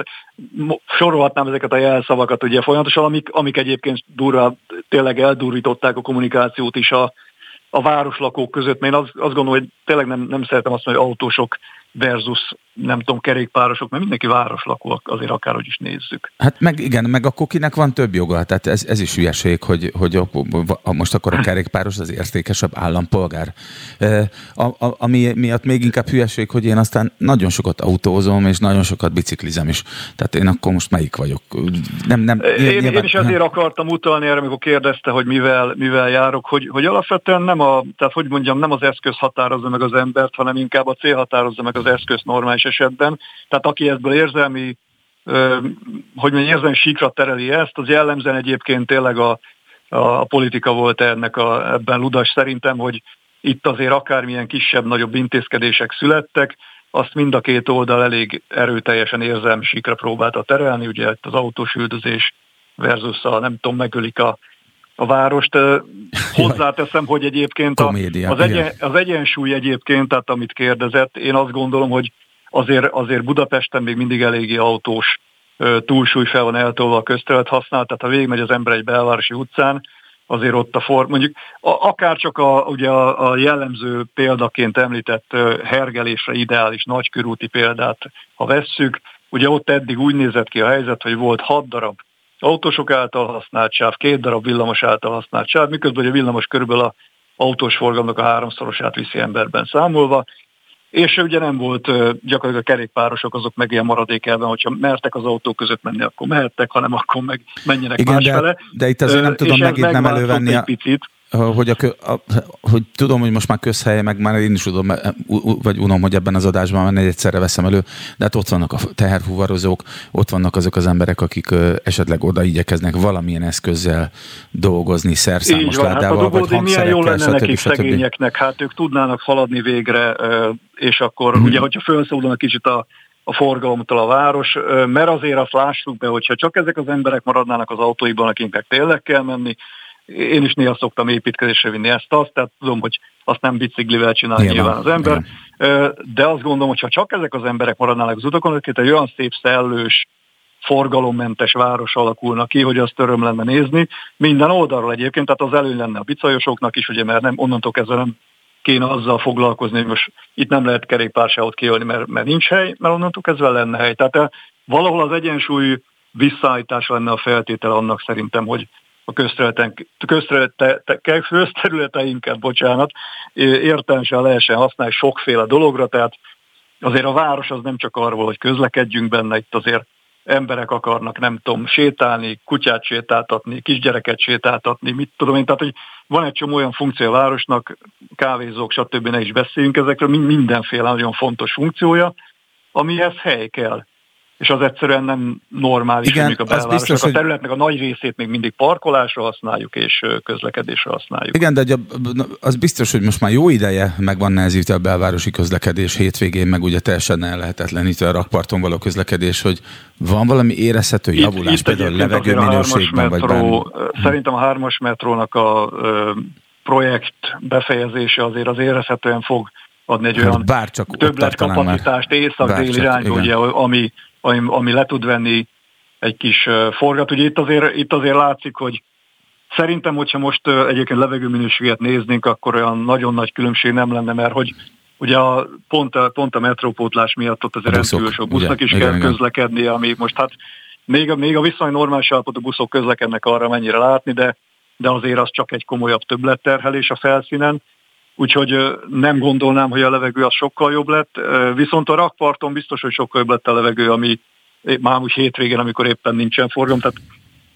sorolhatnám ezeket a jelszavakat ugye folyamatosan, amik, amik egyébként durva, tényleg eldurították a kommunikációt is a, a városlakók között. Mert én azt, azt gondolom, hogy tényleg nem, nem szeretem azt mondani, hogy autósok versus nem tudom, kerékpárosok, mert mindenki városlakó, azért akárhogy is nézzük. Hát meg igen, meg akkor kinek van több joga? Tehát ez, ez is hülyeség, hogy, hogy most akkor a kerékpáros az értékesebb állampolgár. A, a, ami miatt még inkább hülyeség, hogy én aztán nagyon sokat autózom, és nagyon sokat biciklizem is. Tehát én akkor most melyik vagyok? Nem, nem, én, nyilván, én is azért akartam utalni erre, amikor kérdezte, hogy mivel, mivel járok, hogy, hogy alapvetően nem a, tehát hogy mondjam, nem az eszköz határozza meg az embert, hanem inkább a cél határozza meg az eszköz normális esetben. Tehát aki ebből érzelmi, hogy mondjam, érzelmi síkra tereli ezt, az jellemzően egyébként tényleg a, a politika volt ennek a, ebben ludas szerintem, hogy itt azért akármilyen kisebb-nagyobb intézkedések születtek, azt mind a két oldal elég erőteljesen érzelmi síkra próbálta terelni, ugye itt az autós üldözés versus a nem tudom, megölik a, a várost. Hozzáteszem, hogy egyébként a, az, egyen, az egyensúly egyébként, tehát amit kérdezett, én azt gondolom, hogy azért, azért Budapesten még mindig eléggé autós túlsúly fel van eltolva a közterület használat, tehát ha végigmegy az ember egy belvárosi utcán, azért ott a for, mondjuk a, akár csak a, ugye a, a jellemző példaként említett hergelésre ideális nagykörúti példát, ha vesszük, ugye ott eddig úgy nézett ki a helyzet, hogy volt hat darab autósok által használt sáv, két darab villamos által használt sáv, miközben a villamos körülbelül a autós forgalomnak a háromszorosát viszi emberben számolva, és ugye nem volt gyakorlatilag a kerékpárosok azok meg ilyen maradékelben, hogyha mertek az autók között menni, akkor mehettek, hanem akkor meg menjenek Igen, másfele. De, de itt azért nem tudom megint nem elővenni a, picit hogy, a, a, hogy tudom, hogy most már közhelye, meg már én is tudom, vagy unom, hogy ebben az adásban menni, egyszerre veszem elő, de hát ott vannak a teherfuvarozók, ott vannak azok az emberek, akik esetleg oda igyekeznek valamilyen eszközzel dolgozni, szerszámos van, ládával, hát vagy milyen jó lenne nekik szegényeknek, hát ők tudnának haladni végre, és akkor hmm. ugye, hogyha felszólalnak kicsit a a forgalomtól a város, mert azért azt lássuk be, hogyha csak ezek az emberek maradnának az autóikban, akiknek tényleg kell menni, én is néha szoktam építkezésre vinni ezt azt, tehát tudom, hogy azt nem biciklivel csinálja nyilván, nyilván az ember, nyilván. de azt gondolom, hogy ha csak ezek az emberek maradnának az utakon, akkor egy olyan szép szellős, forgalommentes város alakulna ki, hogy azt öröm lenne nézni. Minden oldalról egyébként, tehát az előny lenne a bicajosoknak is, ugye, mert nem, onnantól kezdve nem kéne azzal foglalkozni, hogy most itt nem lehet kerékpársávot kiölni, mert, mert nincs hely, mert onnantól kezdve lenne hely. Tehát valahol az egyensúly visszaállítása lenne a feltétel annak szerintem, hogy a közterületeinket, bocsánat, értelmesen lehessen használni sokféle dologra, tehát azért a város az nem csak arról, hogy közlekedjünk benne, itt azért emberek akarnak, nem tudom, sétálni, kutyát sétáltatni, kisgyereket sétáltatni, mit tudom én, tehát hogy van egy csomó olyan funkció a városnak, kávézók, stb. ne is beszéljünk ezekről, mindenféle nagyon fontos funkciója, amihez hely kell. És az egyszerűen nem normális, Igen, hogy a belvárosnak biztos, a területnek a nagy részét még mindig parkolásra használjuk, és közlekedésre használjuk. Igen, de az biztos, hogy most már jó ideje meg van nehezítve a belvárosi közlekedés hétvégén, meg ugye teljesen ellehetetlenítve a rakparton való közlekedés, hogy van valami érezhető javulás, itt, itt például a levegőminőségben, vagy metró, Szerintem a hármas metrónak a projekt befejezése azért az érezhetően fog adni egy hát olyan Bárcsak többletkapacitást észak-dél irányba, ugye, ami, ami, ami le tud venni egy kis forgat. Ugye itt azért, itt azért látszik, hogy szerintem, hogyha most egyébként levegőminőséget néznénk, akkor olyan nagyon nagy különbség nem lenne, mert hogy ugye a, pont, a, pont a metrópótlás miatt ott azért rendkívül sok busznak is igen, kell igen. közlekedni, ami most hát még a, még a viszony normális állapotú buszok közlekednek arra, mennyire látni, de, de azért az csak egy komolyabb többletterhelés a felszínen úgyhogy nem gondolnám, hogy a levegő az sokkal jobb lett, viszont a rakparton biztos, hogy sokkal jobb lett a levegő, ami már úgy hétvégén, amikor éppen nincsen forgalom, tehát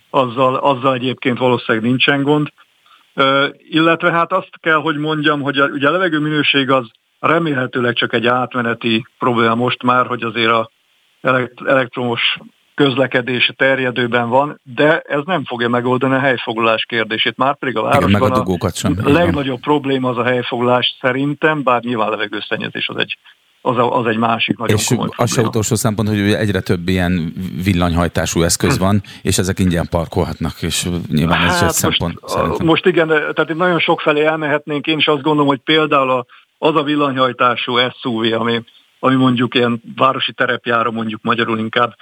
azzal, azzal egyébként valószínűleg nincsen gond. Illetve hát azt kell, hogy mondjam, hogy a, ugye a levegő minőség az remélhetőleg csak egy átmeneti probléma most már, hogy azért a elektromos közlekedés terjedőben van, de ez nem fogja megoldani a helyfoglalás kérdését. Már pedig a városban Igen, meg a, sem. a legnagyobb probléma az a helyfoglalás szerintem, bár nyilván levegőszennyezés az egy az, a, az egy másik nagyon és komoly az se utolsó szempont, hogy ugye egyre több ilyen villanyhajtású eszköz van, és ezek ingyen parkolhatnak, és nyilván hát ez egy most, szempont. Szerintem. Most igen, tehát itt nagyon sok felé elmehetnénk, én is azt gondolom, hogy például a, az a villanyhajtású SUV, ami, ami mondjuk ilyen városi terepjára mondjuk magyarul inkább,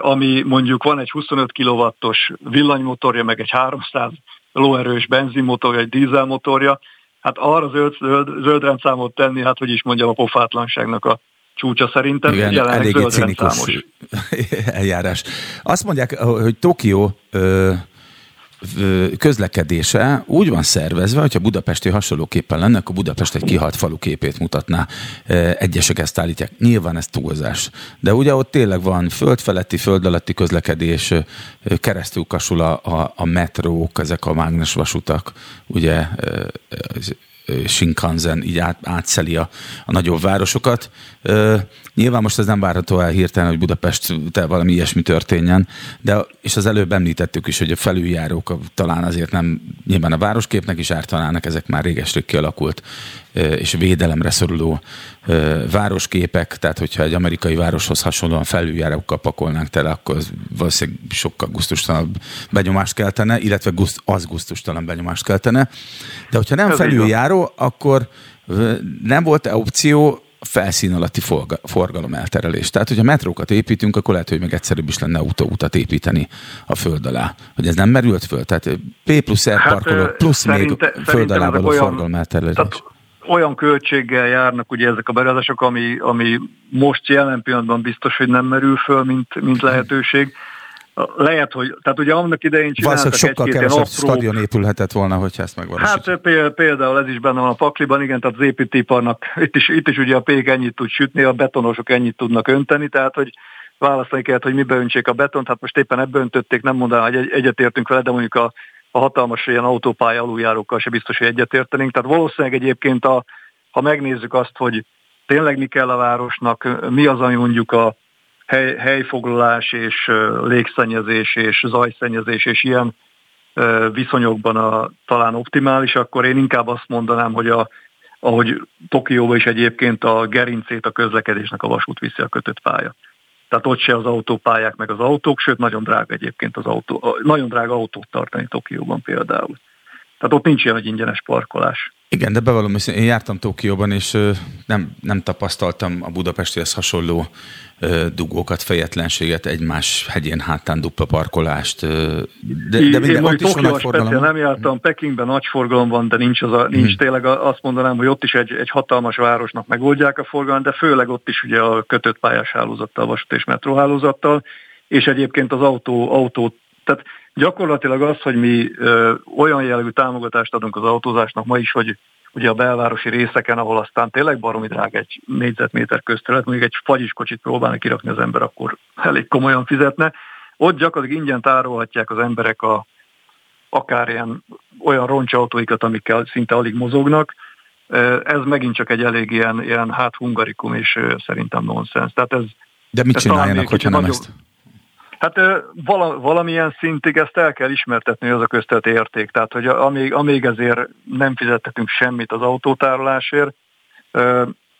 ami mondjuk van egy 25 kW-os villanymotorja, meg egy 300 lóerős benzinmotorja, egy dízelmotorja, hát arra zöld, zöld, zöld rendszámot tenni, hát hogy is mondjam, a pofátlanságnak a csúcsa szerintem. Igen, eléggé cinikus eljárás. Azt mondják, hogy Tokió közlekedése úgy van szervezve, hogyha Budapesti hasonlóképpen lenne, akkor Budapest egy kihalt falu képét mutatná. Egyesek ezt állítják. Nyilván ez túlzás. De ugye ott tényleg van földfeletti, föld alatti közlekedés, keresztül kasul a, a, a metrók, ezek a mágnesvasutak, ugye Shinkansen így át, átszeli a, a nagyobb városokat. Nyilván most ez nem várható el hirtelen, hogy Budapest valami ilyesmi történjen, de és az előbb említettük is, hogy a felüljárók talán azért nem, nyilván a városképnek is ártanának, ezek már réges kialakult és védelemre szoruló városképek, tehát hogyha egy amerikai városhoz hasonlóan felüljárókkal pakolnánk tele, akkor az valószínűleg sokkal gusztustalanabb benyomást keltene, illetve az gusztustalan benyomást keltene. De hogyha nem felüljáró, akkor nem volt-e opció felszín alatti forgalom elterelés. Tehát, hogyha metrókat építünk, akkor lehet, hogy meg egyszerűbb is lenne autóutat építeni a föld alá. Hogy ez nem merült föl? Tehát P plusz R hát, parkoló, plusz szerinte, még föld alá való forgalom elterelés. Tehát olyan költséggel járnak ugye ezek a beruházások, ami, ami most jelen pillanatban biztos, hogy nem merül föl, mint, mint lehetőség. Lehet, hogy, tehát ugye annak idején csináltak sokkal egy kevesebb apró... stadion épülhetett volna, hogyha ezt megvalósítjuk. Hát például ez is benne van a pakliban, igen, tehát az építőiparnak, itt is, itt is ugye a pék ennyit tud sütni, a betonosok ennyit tudnak önteni, tehát hogy választani kellett, hogy mibe öntsék a betont, hát most éppen ebbe öntötték, nem mondanám, hogy egyetértünk vele, de mondjuk a, a hatalmas ilyen autópálya aluljárókkal se biztos, hogy egyetértenénk. Tehát valószínűleg egyébként, a, ha megnézzük azt, hogy tényleg mi kell a városnak, mi az, ami mondjuk a hely, helyfoglalás és légszennyezés és zajszennyezés és ilyen viszonyokban a, talán optimális, akkor én inkább azt mondanám, hogy a, ahogy Tokióban is egyébként a gerincét a közlekedésnek a vasút viszi a kötött pálya. Tehát ott se az autópályák meg az autók, sőt nagyon drága egyébként az autó, nagyon drága autót tartani Tokióban például. Tehát ott nincs ilyen, hogy ingyenes parkolás. Igen, de bevallom, én jártam Tokióban, és nem, nem tapasztaltam a budapestihez hasonló dugókat, fejetlenséget, egymás hegyén hátán dupla parkolást. De, de minden, ott is van forgalom. nem jártam, Pekingben nagy forgalom van, de nincs, az a, nincs hmm. tényleg azt mondanám, hogy ott is egy, egy hatalmas városnak megoldják a forgalmat, de főleg ott is ugye a kötött pályás hálózattal, vasút és metróhálózattal, és egyébként az autó, autó tehát gyakorlatilag az, hogy mi ö, olyan jellegű támogatást adunk az autózásnak ma is, hogy ugye a belvárosi részeken, ahol aztán tényleg baromi drága egy négyzetméter közterület, mondjuk egy fagyiskocsit próbálni kirakni az ember, akkor elég komolyan fizetne. Ott gyakorlatilag ingyen tárolhatják az emberek a, akár ilyen olyan roncsautóikat, amikkel szinte alig mozognak. Ez megint csak egy elég ilyen, ilyen hát hungarikum, és szerintem nonsens. Tehát ez, De mit csináljanak, hogyha nem ezt? Hát vala, valamilyen szintig ezt el kell ismertetni, az a köztelt érték. Tehát, hogy amíg, amíg ezért nem fizettetünk semmit az autótárolásért,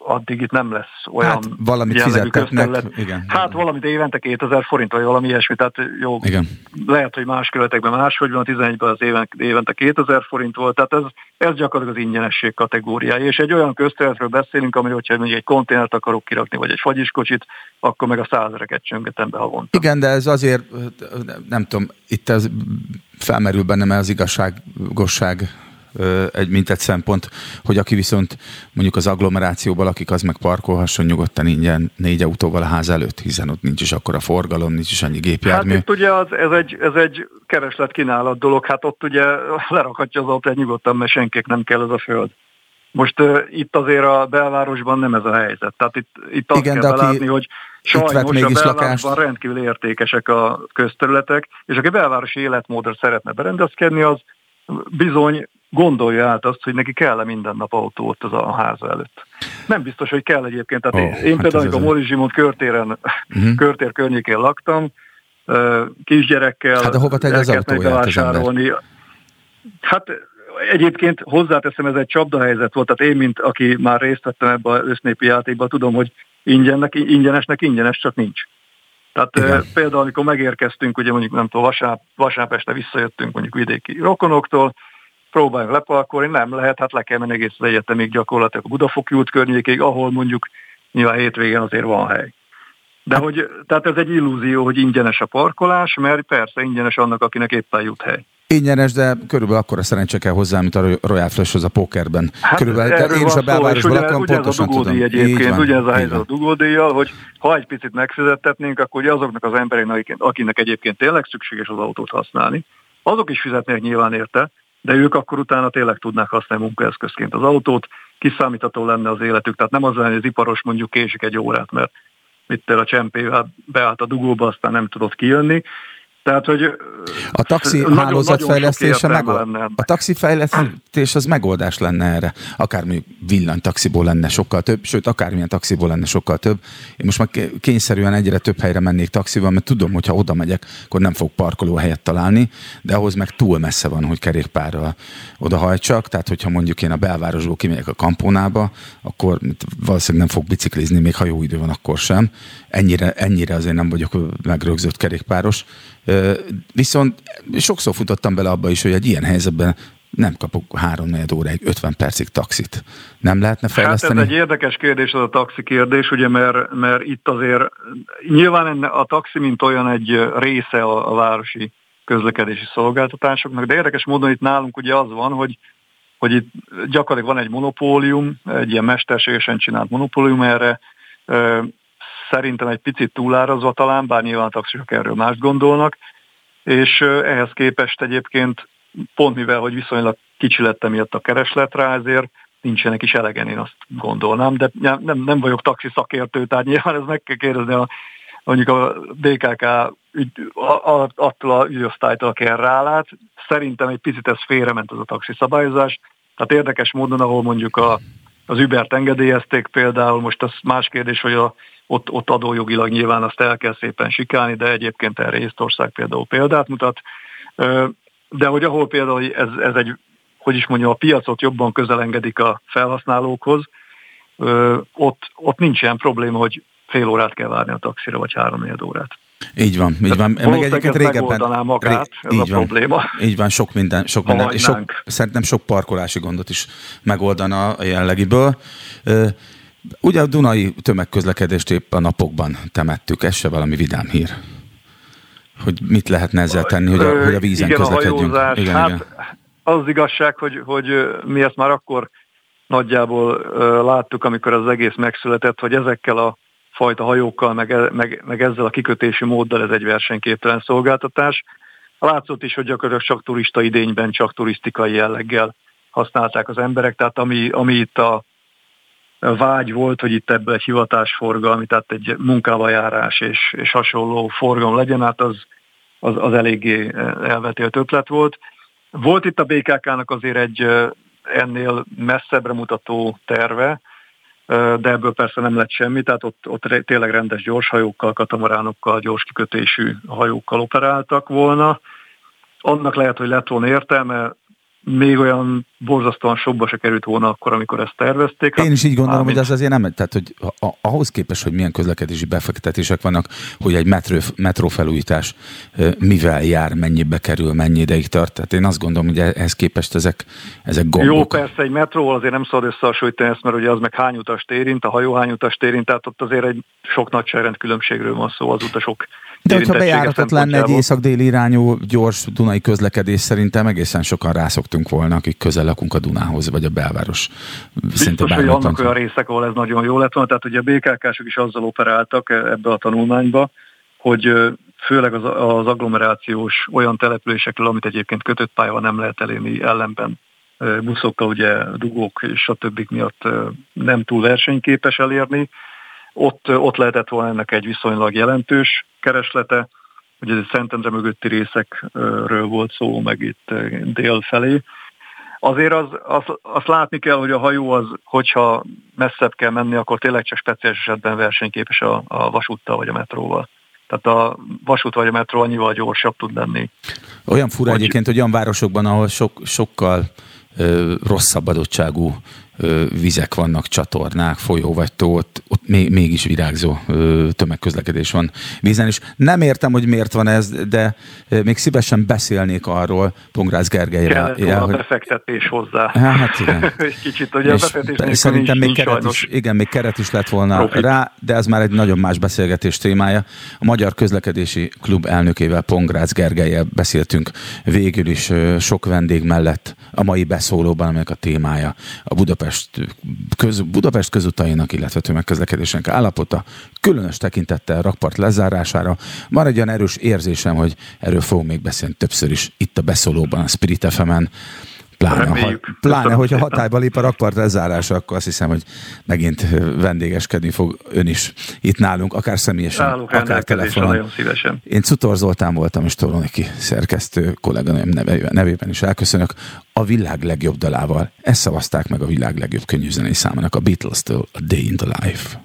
addig itt nem lesz olyan hát, valamit fizettetnek, igen. Hát valamit évente 2000 forint, vagy valami ilyesmi, tehát jó, igen. lehet, hogy más követekben máshogy van, a 11-ben az éven, évente 2000 forint volt, tehát ez, ez gyakorlatilag az ingyenesség kategóriája, és egy olyan közterületről beszélünk, ami, hogyha mondjuk egy konténert akarok kirakni, vagy egy fagyiskocsit, akkor meg a százereket csöngetem be havonta. Igen, de ez azért, nem tudom, itt ez felmerül bennem az igazságosság egy mint egy szempont, hogy aki viszont mondjuk az agglomerációban lakik, az meg parkolhasson nyugodtan ingyen négy autóval a ház előtt, hiszen ott nincs is akkor a forgalom, nincs is annyi gépjármű. Hát itt ugye az, ez, egy, ez egy kereslet-kínálat dolog, hát ott ugye lerakhatja az autót nyugodtan, mert senkinek nem kell ez a föld. Most uh, itt azért a belvárosban nem ez a helyzet. Tehát itt, itt azt Igen, kell belátni, hogy sajnos a belvárosban lakást... rendkívül értékesek a közterületek, és aki belvárosi életmódra szeretne berendezkedni, az bizony gondolja át azt, hogy neki kell-e minden nap autó ott az a háza előtt. Nem biztos, hogy kell egyébként. Tehát oh, én, én hát például, amikor Mori Zsimont körtéren, uh-huh. körtér környékén laktam, kisgyerekkel hát de hova tegy az autóját az ember? Hát egyébként hozzáteszem, ez egy csapdahelyzet volt, tehát én, mint aki már részt vettem ebbe az össznépi játékban, tudom, hogy ingyennek, ingyenesnek ingyenes, csak nincs. Tehát Igen. például, amikor megérkeztünk, ugye mondjuk nem tudom, vasárnap, vasárnap este visszajöttünk mondjuk vidéki rokonoktól, próbáljunk leparkolni, nem lehet, hát le kell menni egész az egyetemig gyakorlatilag a Budafoki út környékig, ahol mondjuk nyilván hétvégén azért van hely. De hogy, tehát ez egy illúzió, hogy ingyenes a parkolás, mert persze ingyenes annak, akinek éppen jut hely. Ingyenes, de körülbelül akkor a szerencse kell hozzá, mint a Royal Flashhoz a pokerben. Hát körülbelül én is a belvárosban lakom, pontosan ez a tudom. Egyébként, van, ugye ez a helyzet a dugódíjjal, hogy ha egy picit megfizettetnénk, akkor ugye azoknak az embereknek, akinek egyébként tényleg szükséges az autót használni, azok is fizetnék nyilván érte, de ők akkor utána tényleg tudnák használni munkaeszközként az autót, kiszámítható lenne az életük, tehát nem az lenne, hogy az iparos mondjuk késik egy órát, mert mit a csempével beállt a dugóba, aztán nem tudott kijönni, tehát, hogy a taxi nagyon, hálózat nagyon fejlesztése megold... A taxi fejlesztés az megoldás lenne erre. Akár mondjuk villanytaxiból lenne sokkal több, sőt, akármilyen taxiból lenne sokkal több. Én most már kényszerűen egyre több helyre mennék taxival, mert tudom, hogy ha oda megyek, akkor nem fog parkolóhelyet találni, de ahhoz meg túl messze van, hogy kerékpárral odahajtsak. Tehát, hogyha mondjuk én a belvárosból kimegyek a kampónába, akkor valószínűleg nem fog biciklizni, még ha jó idő van, akkor sem. Ennyire, ennyire azért nem vagyok megrögzött kerékpáros Viszont sokszor futottam bele abba is, hogy egy ilyen helyzetben nem kapok három óráig, 50 percig taxit. Nem lehetne fejleszteni? Hát ez egy érdekes kérdés az a taxi kérdés, ugye, mert, mert itt azért nyilván a taxi, mint olyan egy része a, a városi közlekedési szolgáltatásoknak, de érdekes módon itt nálunk ugye az van, hogy, hogy itt gyakorlatilag van egy monopólium, egy ilyen mesterségesen csinált monopólium erre, szerintem egy picit túlárazva talán, bár nyilván a taxisok erről mást gondolnak, és ehhez képest egyébként pont mivel, hogy viszonylag kicsi lett miatt a kereslet rá, ezért nincsenek is elegen, én azt gondolnám, de nem, nem vagyok taxi szakértő, tehát nyilván ez meg kell kérdezni a, mondjuk a DKK ügy, attól a ügyosztálytól, aki erre rálát. Szerintem egy picit ez félrement az a taxi szabályozás. Tehát érdekes módon, ahol mondjuk a, az Ubert engedélyezték például, most az más kérdés, hogy a ott, ott adójogilag nyilván azt el kell szépen sikálni, de egyébként erre Észtország például példát mutat. De hogy ahol például ez, ez egy, hogy is mondjam, a piacot jobban közelengedik a felhasználókhoz, ott, ott nincs ilyen probléma, hogy fél órát kell várni a taxira, vagy három órát. Így van, így van. Meg egyébként régebben... magát, ez így a van, probléma. Így van, sok minden, sok minden, és sok, szerintem sok parkolási gondot is megoldana a jellegiből. Ugye a Dunai tömegközlekedést épp a napokban temettük, ez se valami vidám hír. Hogy mit lehetne ezzel tenni, hogy a, hogy a vízen igen, közlekedjünk. A igen, hát, igen. Az igazság, hogy, hogy mi ezt már akkor nagyjából láttuk, amikor az egész megszületett, hogy ezekkel a fajta hajókkal, meg, e, meg, meg ezzel a kikötési móddal ez egy versenyképtelen szolgáltatás. Látszott is, hogy gyakorlatilag csak turista idényben, csak turisztikai jelleggel használták az emberek, tehát ami, ami itt a vágy volt, hogy itt ebből egy hivatásforgalmi, tehát egy munkával járás és, és hasonló forgalom legyen, hát az, az, az eléggé elvetélt ötlet volt. Volt itt a BKK-nak azért egy ennél messzebbre mutató terve, de ebből persze nem lett semmi, tehát ott, ott tényleg rendes gyorshajókkal, katamaránokkal, gyors kikötésű hajókkal operáltak volna. Annak lehet, hogy lett volna értelme, még olyan borzasztóan sokba se került volna akkor, amikor ezt tervezték. Én is így gondolom, hogy az azért nem, tehát hogy ahhoz képest, hogy milyen közlekedési befektetések vannak, hogy egy metró, metró felújítás mivel jár, mennyibe kerül, mennyi ideig tart. Tehát én azt gondolom, hogy ehhez képest ezek, ezek gombok. Jó, persze egy metróval azért nem szabad összehasonlítani ezt, mert ugye az meg hány utast érint, a hajó hány utast érint, tehát ott azért egy sok nagyságrend különbségről van szó az utasok de hogyha bejáratott lenne egy észak-déli irányú gyors Dunai közlekedés, szerintem egészen sokan rászoktunk volna, akik közel lakunk a Dunához, vagy a belváros. Biztos, hogy annak olyan részek, ahol ez nagyon jó lett volna. Tehát ugye a BKK-sok is azzal operáltak ebbe a tanulmányba, hogy főleg az, az agglomerációs olyan településekről, amit egyébként kötött pályával nem lehet elérni ellenben buszokkal, ugye dugók és a többik miatt nem túl versenyképes elérni, ott, ott lehetett volna ennek egy viszonylag jelentős kereslete, ugye ez Szentendre mögötti részekről volt szó, meg itt dél felé. Azért az, az, azt látni kell, hogy a hajó az, hogyha messzebb kell menni, akkor tényleg csak speciális esetben versenyképes a, a vasúttal vagy a metróval. Tehát a vasút vagy a metró annyival gyorsabb tud lenni. Olyan fura hogy... egyébként, hogy olyan városokban, ahol sok, sokkal ö, rosszabb adottságú vizek vannak, csatornák, folyó vagy tó, ott, ott még, mégis virágzó tömegközlekedés van vízen, és nem értem, hogy miért van ez, de még szívesen beszélnék arról Pongrász Gergelyre. Kellett ja, hogy... befektetés hozzá. Hát igen. Kicsit, és a Szerintem még keret, is, igen, még keret is lett volna Profit. rá, de ez már egy nagyon más beszélgetés témája. A Magyar Közlekedési Klub elnökével, Pongrász Gergelyel beszéltünk végül is sok vendég mellett a mai beszólóban, aminek a témája a Budapest Budapest, köz, Budapest közutainak, illetve tömegközlekedésnek állapota, különös tekintettel rakpart lezárására. Van egy olyan erős érzésem, hogy erről fogunk még beszélni többször is itt a beszólóban, a Spirit FM-en. Pláne, ha, pláne hogyha hatályba lép a rakpart lezárása, akkor azt hiszem, hogy megint vendégeskedni fog ön is itt nálunk, akár személyesen, Nálunk akár telefonon. Nagyon szívesen. Én Cutor Zoltán voltam, és Toloniki szerkesztő kolléganőm nevében, nevében is elköszönök. A világ legjobb dalával. Ezt szavazták meg a világ legjobb könnyűzenei számának a Beatles-től a Day in the Life.